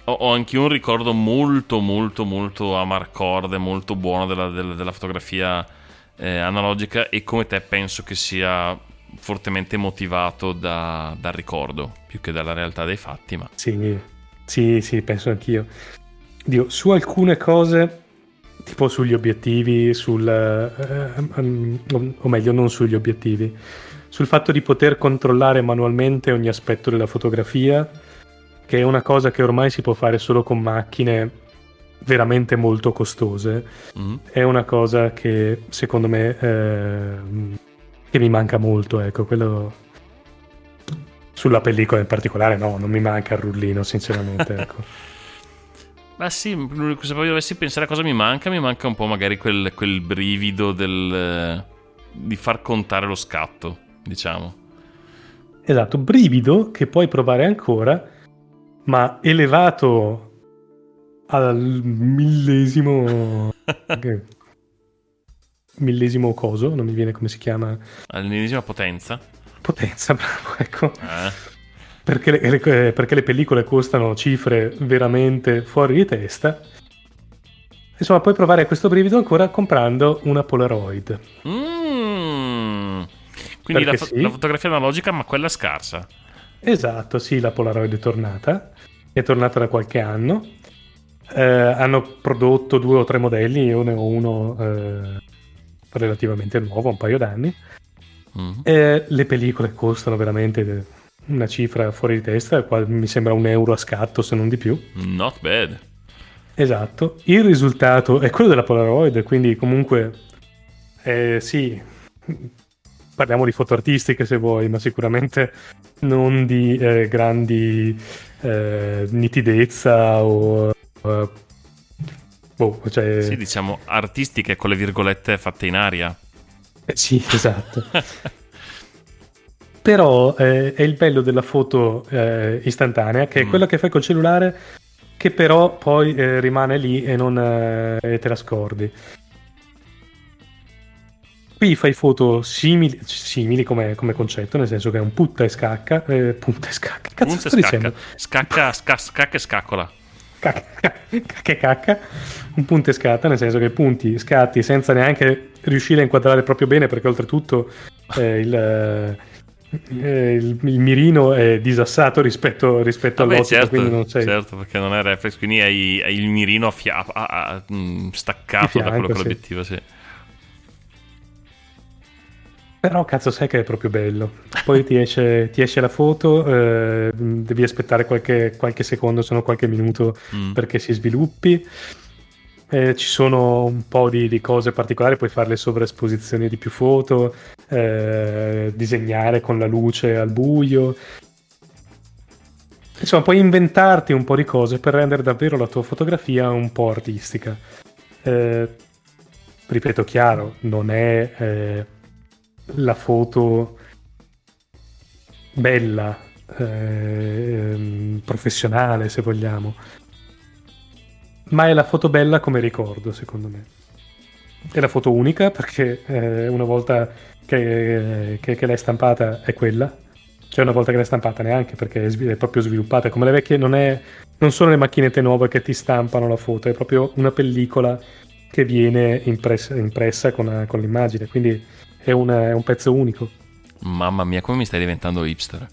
Ho, ho anche un ricordo molto molto molto amarcorde, molto buono della, della- della fotografia eh, analogica e come te penso che sia fortemente motivato da- dal ricordo più che dalla realtà dei fatti, ma Sì, sì, sì, penso anch'io. Dio, su alcune cose, tipo sugli obiettivi, sul, eh, ehm, o- meglio, non sugli obiettivi, sul fatto di poter controllare manualmente ogni aspetto della fotografia, che è una cosa che ormai si può fare solo con macchine veramente molto costose, mm, è una cosa che secondo me ehm, che mi manca molto, ecco, quello sulla pellicola in particolare no, non mi manca il rullino, sinceramente, ecco. Ma sì, se poi dovessi pensare a cosa mi manca, mi manca un po' magari quel, quel brivido del, eh, di far contare lo scatto, diciamo. Esatto, brivido che puoi provare ancora, ma elevato al millesimo millesimo coso, non mi viene come si chiama, All'ennesima potenza. potenza, bravo, ecco. Eh? Perché le, le- perché le pellicole costano cifre veramente fuori di testa. Insomma, puoi provare questo brivido ancora comprando una Polaroid. Mm. Quindi la, fo- sì. la fotografia analogica, ma quella scarsa. Esatto, sì, la Polaroid è tornata. È tornata da qualche anno. Eh, hanno prodotto due o tre modelli, io ne ho uno eh, relativamente nuovo, un paio d'anni. Mm. E le pellicole costano veramente una cifra fuori di testa, qua mi sembra un euro a scatto se non di più. Not bad. Esatto, il risultato è quello della Polaroid, quindi comunque eh, sì, parliamo di foto artistiche se vuoi, ma sicuramente non di eh, grandi eh, nitidezza o... eh, boh, cioè... Sì, diciamo artistiche con le virgolette fatte in aria. Eh, sì, esatto. Però eh, è il bello della foto eh, istantanea, che è Mm. quella che fai col cellulare, che però poi eh, rimane lì e non eh, te la scordi. Qui fai foto simili, simili come, come concetto, nel senso che è un punta e scacca. Eh, punta e scacca. Cazzo, Punta sto scacca. dicendo? Scacca, sca- scacca e scaccola. Cacca, cacca e cacca, un punto e scatta, nel senso che punti, scatti senza neanche riuscire a inquadrare proprio bene, perché oltretutto eh, il, eh, il- il mirino è disassato rispetto, rispetto Vabbè, certo, quindi non sei certo, perché non è reflex, quindi hai, hai il mirino a fia- a- a- mm, staccato Di da quello che fianco, sì. l'obiettivo, sì. Però cazzo sai che è proprio bello. Poi ti esce, ti esce la foto, eh, devi aspettare qualche, qualche secondo, se no qualche minuto Mm. perché si sviluppi. Eh, ci sono un po' di, di cose particolari, puoi fare le sovraesposizioni di più foto, eh, disegnare con la luce al buio. Insomma, puoi inventarti un po' di cose per rendere davvero la tua fotografia un po' artistica. Eh, ripeto, chiaro, non è eh, la foto bella, ehm, professionale se vogliamo, ma è la foto bella come ricordo, secondo me. È la foto unica perché eh, una volta che, che- che l'hai stampata è quella, cioè una volta che l'hai stampata neanche perché è, proprio sviluppata, come le vecchie non, è, non sono le macchinette nuove che ti stampano la foto, è proprio una pellicola che viene impressa, impressa con, con l'immagine, quindi è, una- è un pezzo unico. Mamma mia, come mi stai diventando hipster?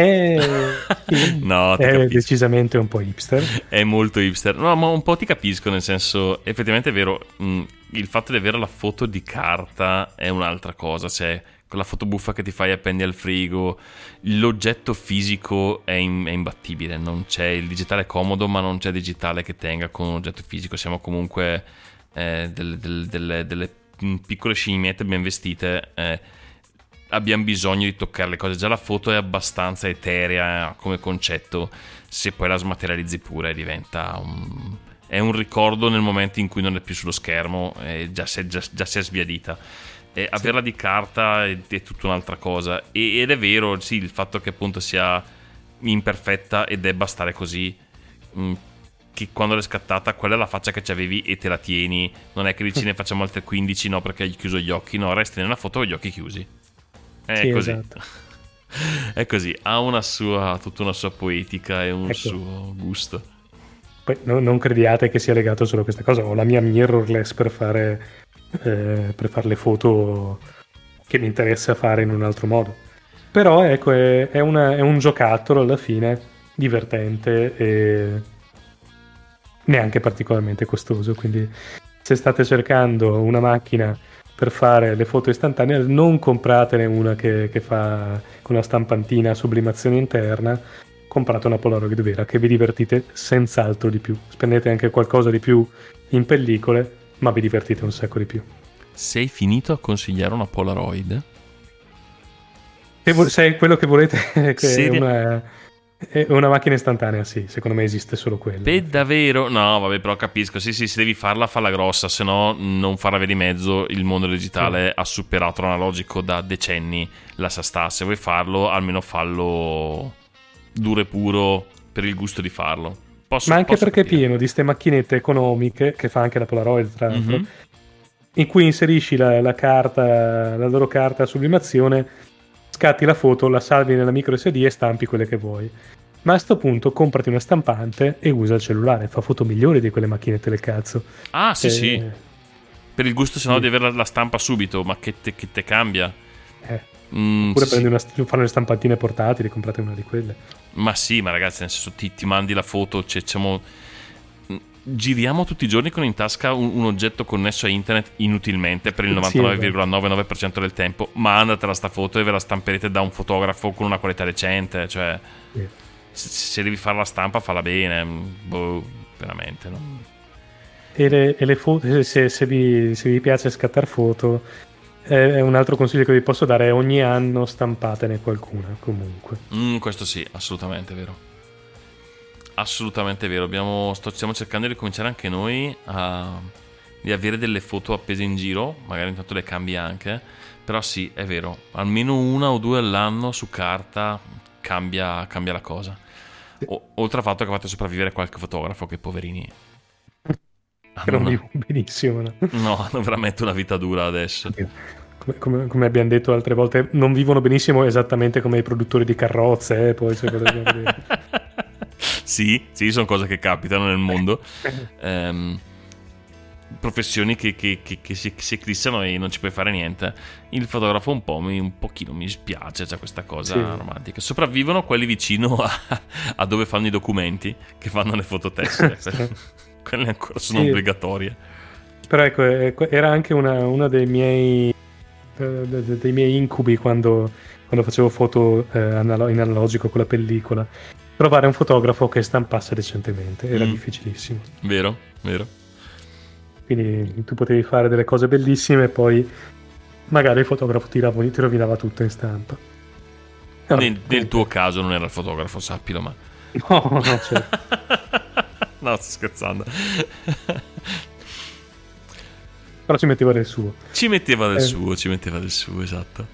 È, sì, No, è decisamente un po' hipster. È molto hipster. No, ma un po' ti capisco, nel senso, effettivamente è vero, mh, il fatto di avere la foto di carta è un'altra cosa, cioè con la foto buffa che ti fai appendi al frigo, l'oggetto fisico è, in- è imbattibile, non c'è il digitale è comodo, ma non c'è digitale che tenga con un oggetto fisico, siamo comunque eh, delle, delle- delle- delle, piccole scimmiette ben vestite. eh, abbiamo bisogno di toccare le cose. Già la foto è abbastanza eterea come concetto. Se poi la smaterializzi pure, diventa un. È un ricordo nel momento in cui non è più sullo schermo, e già, si è, già, già si è sbiadita. E averla di carta è, è tutta un'altra cosa. E- ed è vero, sì, il fatto che appunto sia imperfetta e debba stare così. mh, che quando l'hai scattata quella è la faccia che ci avevi e te la tieni. Non è che dici ne facciamo altre 15 no perché hai chiuso gli occhi, no, resti nella foto con gli occhi chiusi. È Sì, così. esatto. È così, ha una sua, tutta una sua poetica e un Ecco. suo gusto. Poi no- non crediate che sia legato solo a questa cosa. Ho la mia mirrorless per fare, eh, per fare le foto che mi interessa fare in un altro modo. Però ecco, è, è una- è un giocattolo alla fine, divertente e neanche particolarmente costoso. Quindi se state cercando una macchina per fare le foto istantanee, non compratene una che, che fa con una stampantina sublimazione interna, comprate una Polaroid vera che vi divertite senz'altro di più. Spendete anche qualcosa di più in pellicole, ma vi divertite un sacco di più. Sei finito a consigliare una Polaroid? Se, vo- se è quello che volete, che è, una, è una macchina istantanea, sì, secondo me esiste solo quella. Per davvero? No, vabbè, però capisco. Sì, sì, se devi farla, falla grossa, se no non farà via di mezzo. Il mondo digitale ha superato l'analogico da decenni. La sa sta. Se vuoi farlo, almeno fallo duro e puro per il gusto di farlo. Posso, Ma anche perché è capire. pieno di ste macchinette economiche, che fa anche la Polaroid tra l'altro, Mhm. in cui inserisci la, la carta, la loro carta a sublimazione, scatti la foto, la salvi nella micro SD e stampi quelle che vuoi. Ma a sto punto comprati una stampante e usa il cellulare, fa foto migliori di quelle macchinette del cazzo. Ah, sì, Eh, sì. Per il gusto, se no, sì. di avere la, stampa subito. Ma che te, che te cambia? eh. Mm, Oppure sì, prendi una, fanno le stampantine portatili, comprate una di quelle. Ma sì, ma ragazzi, nel senso, ti, ti mandi la foto, cioè, diciamo, giriamo tutti i giorni con in tasca un, un oggetto connesso a internet inutilmente per il Sì, 99,99% del tempo, ma andatela sta foto e ve la stamperete da un fotografo con una qualità decente, cioè, Sì. se, se devi fare la stampa, falla bene, mh, boh, veramente, no? E le, e le foto, se, se vi, se vi piace scattare foto, è un altro consiglio che vi posso dare ogni anno stampatene qualcuna comunque. Mm, questo sì, assolutamente vero. Assolutamente vero. Abbiamo, sto- stiamo cercando di ricominciare anche noi a, di avere delle foto appese in giro. Magari intanto le cambi anche. Però sì, è vero. Almeno una o due all'anno su carta cambia, cambia la cosa. O- oltre al fatto che fate sopravvivere qualche fotografo che poverini. Non hanno, vivo benissimo. no? no, hanno veramente una vita dura adesso. Come, come- come abbiamo detto altre volte, non vivono benissimo esattamente come i produttori di carrozze. eh, poi, se vedere. sì, sì, sono cose che capitano nel mondo. Ehm, professioni che, che- che- che si, si eclissano e non ci puoi fare niente. Il fotografo un po' mi, un pochino mi spiace, c'è questa cosa Sì. romantica. Sopravvivono quelli vicino a, a dove fanno i documenti, che fanno le fototeste. Quelle ancora sono Sì. obbligatorie. Però ecco, eh, era anche una, una dei miei eh, de- de- dei miei incubi quando, quando facevo foto eh, in analogico con la pellicola. Trovare un fotografo che stampasse decentemente era Mm. difficilissimo. Vero, vero. Quindi tu potevi fare delle cose bellissime e poi magari il fotografo ti, rav- ti rovinava tutto in stampa. Però- Nel, nel tuo caso non era il fotografo, sappilo, ma... No, no, certo. no, sto scherzando. Però ci metteva del suo. Ci metteva del Eh. suo, ci metteva del suo, esatto.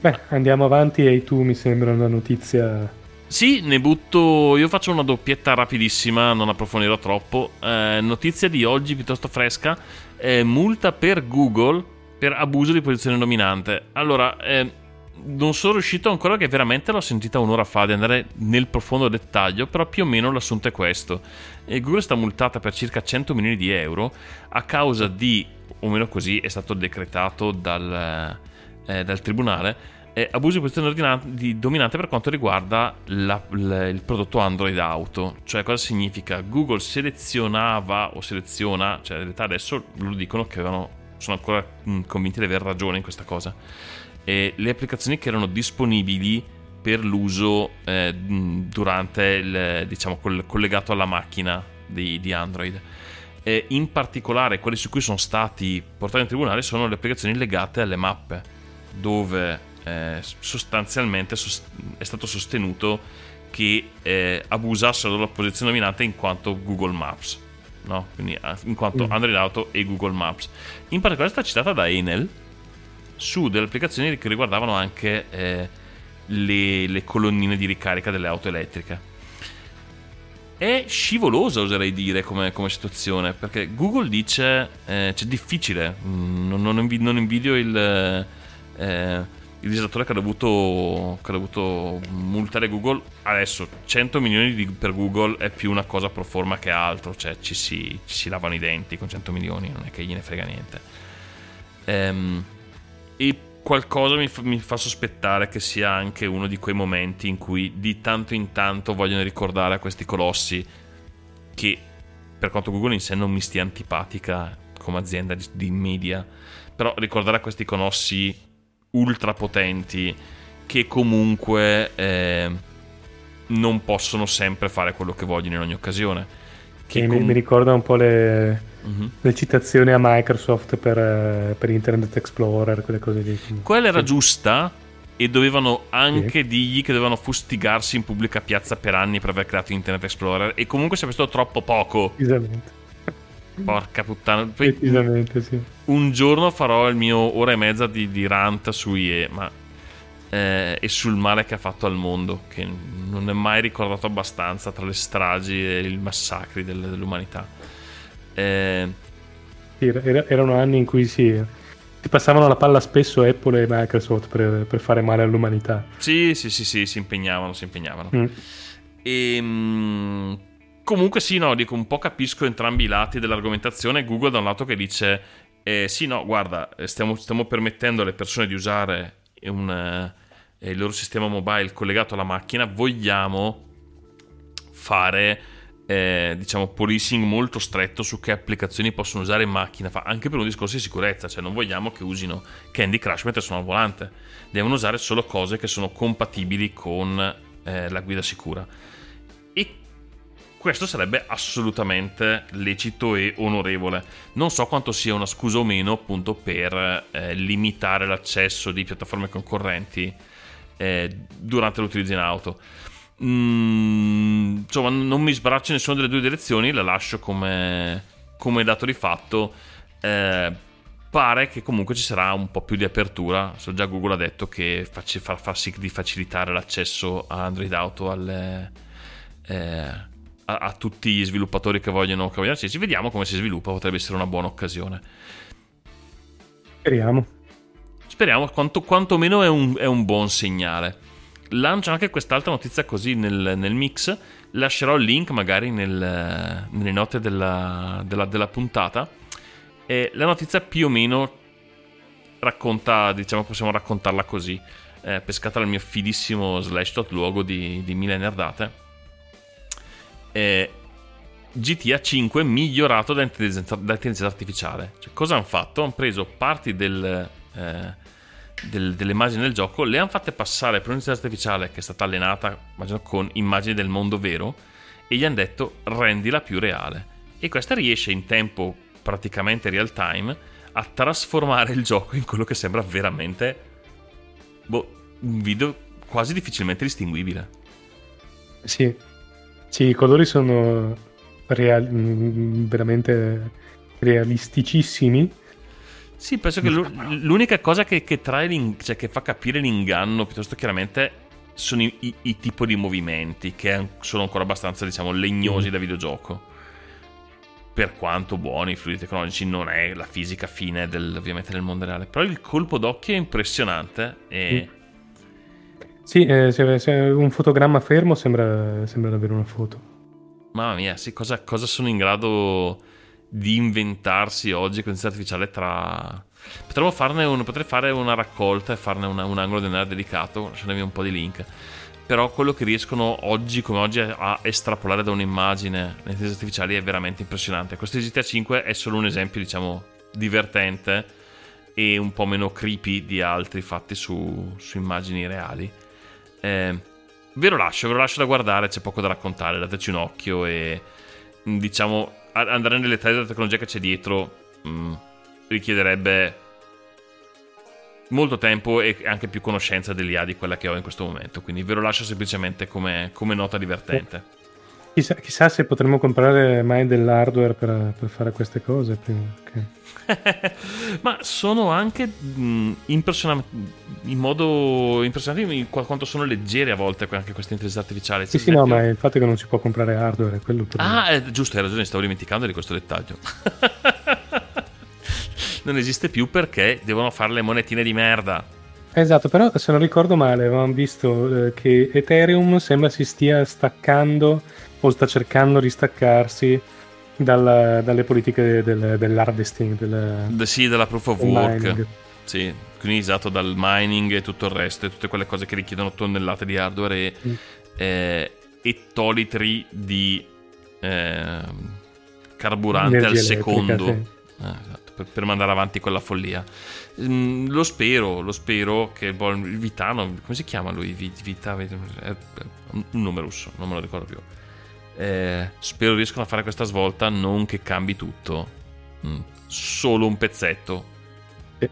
Beh, andiamo avanti e tu mi sembra una notizia... Sì, ne butto. Io faccio una doppietta rapidissima, non approfondirò troppo. Eh, notizia di oggi piuttosto fresca: eh, multa per Google per abuso di posizione dominante. Allora, eh, non sono riuscito ancora, che veramente l'ho sentita un'ora fa, di andare nel profondo dettaglio, però più o meno l'assunto è questo. E Google sta multata per circa 100 milioni di euro a causa di, o meno così è stato decretato dal, eh, dal tribunale, eh, abuso di posizione di dominante per quanto riguarda la- l- il prodotto Android Auto. Cioè, cosa significa? Google selezionava o seleziona, cioè in realtà adesso lo dicono che avevano, sono ancora mh, convinti di aver ragione in questa cosa. E le applicazioni che erano disponibili per l'uso eh, mh, durante il, diciamo, col- collegato alla macchina di, di Android. E in particolare quelli su cui sono stati portati in tribunale sono le applicazioni legate alle mappe, dove eh, sostanzialmente sos- è stato sostenuto che eh, abusassero della posizione dominante in quanto Google Maps, no? Quindi eh, in quanto Mm. Android Auto e Google Maps. In particolare è stata citata da Enel su delle applicazioni che riguardavano anche eh, le, le colonnine di ricarica delle auto elettriche. è scivolosa, oserei dire, come, come situazione, perché Google dice, eh, c'è difficile, mm, non, non, invi- non invidio il, eh, il legislatore che ha, dovuto, che ha dovuto multare Google, adesso 100 milioni di- per Google è più una cosa pro forma che altro, cioè ci si, ci si lavano i denti con 100 milioni, non è che gliene frega niente. Ehm, e qualcosa mi fa, mi fa sospettare che sia anche uno di quei momenti in cui di tanto in tanto vogliono ricordare a questi colossi che per quanto Google in sé non mi stia antipatica come azienda di, di media, però ricordare a questi colossi ultra potenti che comunque eh, non possono sempre fare quello che vogliono in ogni occasione. Che Che mi, com- mi ricorda un po' le, Mhm. le citazioni a Microsoft per, eh, per Internet Explorer, quelle cose lì. Quella era Sì. giusta e dovevano anche dirgli che dovevano fustigarsi in pubblica piazza per anni per aver creato Internet Explorer e comunque sarebbe stato troppo poco. Decisamente. Porca puttana. Poi sì. un giorno farò il mio ora e mezza di, di rant su IE, ma eh, e sul male che ha fatto al mondo, che non è mai ricordato abbastanza tra le stragi e i massacri del- dell'umanità. Eh, era- erano anni in cui si, si passavano la palla spesso Apple e Microsoft per, per fare male all'umanità. sì, sì, sì, sì, si impegnavano, si impegnavano. Mm. E, mm, comunque sì, no, dico, un po' capisco entrambi i lati dell'argomentazione. Google da un lato che dice, eh, sì, no, guarda, eh, stiamo, stiamo permettendo alle persone di usare un, eh, il loro sistema mobile collegato alla macchina, vogliamo fare, eh, diciamo, policing molto stretto su che applicazioni possono usare in macchina, fa- anche per un discorso di sicurezza, cioè non vogliamo che usino Candy Crush mentre sono al volante, devono usare solo cose che sono compatibili con eh, la guida sicura. E questo sarebbe assolutamente lecito e onorevole. Non so quanto sia una scusa o meno appunto per eh, limitare l'accesso di piattaforme concorrenti eh, durante l'utilizzo in auto. Mm, insomma, non mi sbraccio in nessuna delle due direzioni, la lascio come, come dato di fatto. Eh, pare che comunque ci sarà un po' più di apertura. So già Google ha detto che faci- fa, fa sì di facilitare l'accesso a Android Auto alle, eh, a, a tutti gli sviluppatori che vogliono, che vogliono accederci. Vediamo come si sviluppa, potrebbe essere una buona occasione. Speriamo. Speriamo, quanto, quantomeno è un, è un buon segnale. Lancio anche quest'altra notizia così nel, nel mix. Lascerò il link magari nel- nelle note della, della- della puntata. E la notizia più o meno racconta, diciamo, possiamo raccontarla così. eh, pescata dal mio fidissimo slash.luogo di, di Mille Nerdate. Eh, GTA 5 migliorato da intelligenza, da intelligenza artificiale. Cioè, cosa hanno fatto? Hanno preso parti del, eh, del- delle immagini del gioco, le hanno fatte passare per un'intelligenza artificiale che è stata allenata, immagino, con immagini del mondo vero e gli hanno detto rendila più reale. E questa riesce in tempo praticamente real time a trasformare il gioco in quello che sembra veramente boh, un video quasi difficilmente distinguibile. Sì. Sì, i colori sono real- mm, veramente realisticissimi. Sì, penso che l'u- l'unica cosa che, che cioè che fa capire l'inganno piuttosto chiaramente sono i, i- i tipo di movimenti che sono ancora abbastanza, diciamo, legnosi da videogioco. Per quanto buoni i fluidi tecnologici, non è la fisica fine del, ovviamente del mondo reale. Però il colpo d'occhio è impressionante e Sì, eh, se, se un fotogramma fermo sembra, sembra davvero una foto. Mamma mia, sì, cosa, cosa sono in grado di inventarsi oggi con l'intelligenza artificiale tra... Potremmo farne un, potrei fare una raccolta e farne una- un angolo del nerd dedicato, lasciandovi un po' di link. Però quello che riescono oggi come oggi a estrapolare da un'immagine le intelligenze artificiali è veramente impressionante. Questo di GTA 5 è solo un esempio, diciamo, divertente e un po' meno creepy di altri fatti su, su immagini reali. Eh, ve lo lascio, ve lo lascio da guardare, c'è poco da raccontare, dateci un occhio e diciamo andare nelle dettagli della tecnologia che c'è dietro mh, richiederebbe molto tempo e anche più conoscenza dell'IA di quella che ho in questo momento, quindi ve lo lascio semplicemente come, come nota divertente. Chissà, chissà se potremmo comprare mai dell'hardware per, per fare queste cose prima. che- Ma sono anche mh, impressionanti in modo impressionanti in qua- quanto sono leggere a volte anche queste intelligenze artificiali. Sì, sì, no, ma il fatto che non si può comprare hardware è quello per Ah, eh, giusto, hai ragione, stavo dimenticando di questo dettaglio. non esiste più perché devono fare le monetine di merda. Esatto, però se non ricordo male avevamo visto eh, che Ethereum sembra si stia staccando o sta cercando di staccarsi dalla- dalle politiche del, dell'harvesting, del, De- sì, della proof of work. mining. Sì, quindi esatto, dal mining e tutto il resto, e tutte quelle cose che richiedono tonnellate di hardware e, Mm. eh, ettolitri di eh, carburante Energia al secondo. sì. Eh, esatto, per, per mandare avanti quella follia. Mm, lo spero, lo spero che il Vitano, come si chiama lui? Vi- Vita, è un nome russo, non me lo ricordo più. Eh, spero riescano a fare questa svolta, non che cambi tutto, Mm, solo un pezzetto. Sì.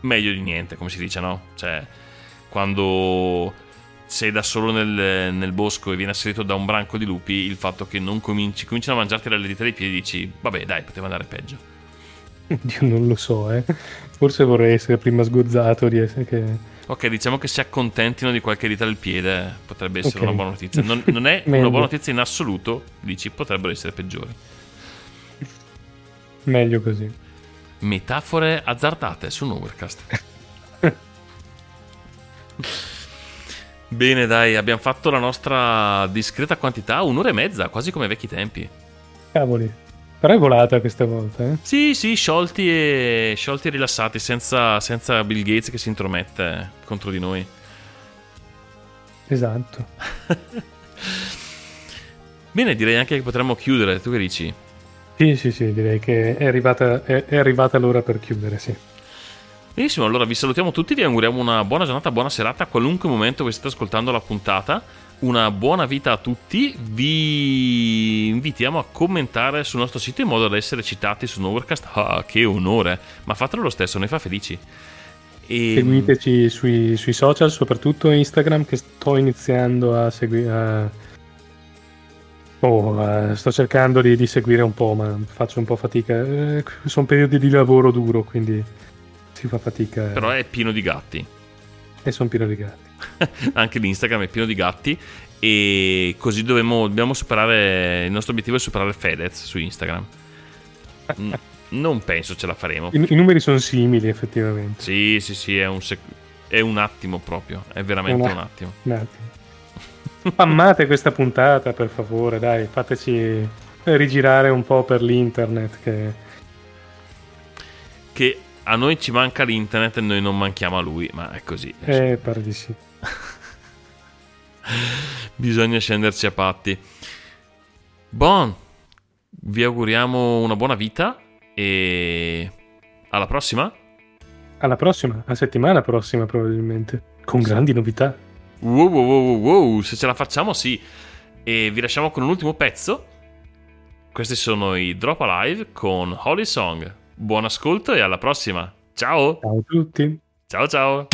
Meglio di niente, come si dice, no? Cioè, quando sei da solo nel, nel bosco e vieni assalito da un branco di lupi, il fatto che non cominci, cominciano a mangiarti dalle dita dei piedi, dici, vabbè, dai, poteva andare peggio. Dio, non lo so, eh. Forse vorrei essere prima sgozzato di essere che... Ok, diciamo che si accontentino di qualche dita del piede, potrebbe essere Ok. una buona notizia. Non, non è una buona notizia in assoluto, dici, potrebbero essere peggiori. Meglio così. Metafore azzardate su Overcast. Bene, dai, abbiamo fatto la nostra discreta quantità, un'ora e mezza, quasi come vecchi tempi. Cavoli. Però è volata questa volta, eh. Sì, sì, sciolti e, sciolti e rilassati, senza, senza Bill Gates che si intromette contro di noi. Esatto. Bene, direi anche che potremmo chiudere, tu che dici? Sì, sì, sì, direi che è arrivata, è, è arrivata l'ora per chiudere, sì. Benissimo, allora vi salutiamo tutti, vi auguriamo una buona giornata, buona serata, a qualunque momento voi state ascoltando la puntata. Una buona vita a tutti, vi invitiamo a commentare sul nostro sito in modo da essere citati su Overcast. Ah, che onore! Ma fatelo lo stesso, noi fa felici. E... Seguiteci sui, sui social, soprattutto Instagram, che sto iniziando a seguire. Oh, eh, sto cercando di, di seguire un po', ma faccio un po' fatica. Eh, sono periodi di lavoro duro, quindi si fa fatica. eh. Però è pieno di gatti. E sono pieno di gatti. Anche l'Instagram è pieno di gatti. E così dobbiamo, dobbiamo superare. Il nostro obiettivo è superare Fedez su Instagram. Non penso ce la faremo. I, i numeri sono simili, effettivamente. Sì, sì, sì, è un, sec- è un attimo proprio. È veramente Una- un attimo. Un attimo. Spammate questa puntata, per favore, dai, fateci rigirare un po' per l'internet. Che... Che a noi ci manca l'internet e noi non manchiamo a lui, ma è così. Eh, pare di sì. Bisogna scenderci a patti. Bon, vi auguriamo una buona vita e alla prossima. Alla prossima, a settimana prossima probabilmente, con grandi novità. Wow, wow, wow, wow, wow, se ce la facciamo sì. E vi lasciamo con un ultimo pezzo. Questi sono i Drop Alive con Holy Song. Buon ascolto e alla prossima. Ciao. Ciao a tutti. Ciao ciao.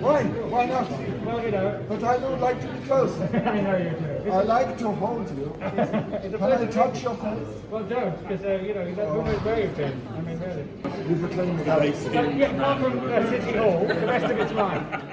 Why? Why not? Well, you know. But I don't like to be close. I know you do. I like to hold you. Can I touch your face? Well, don't, because, uh, you know, you don't know where you've been. I mean, really. You've a claim Yeah, apart from uh, City Hall, the rest of it's mine.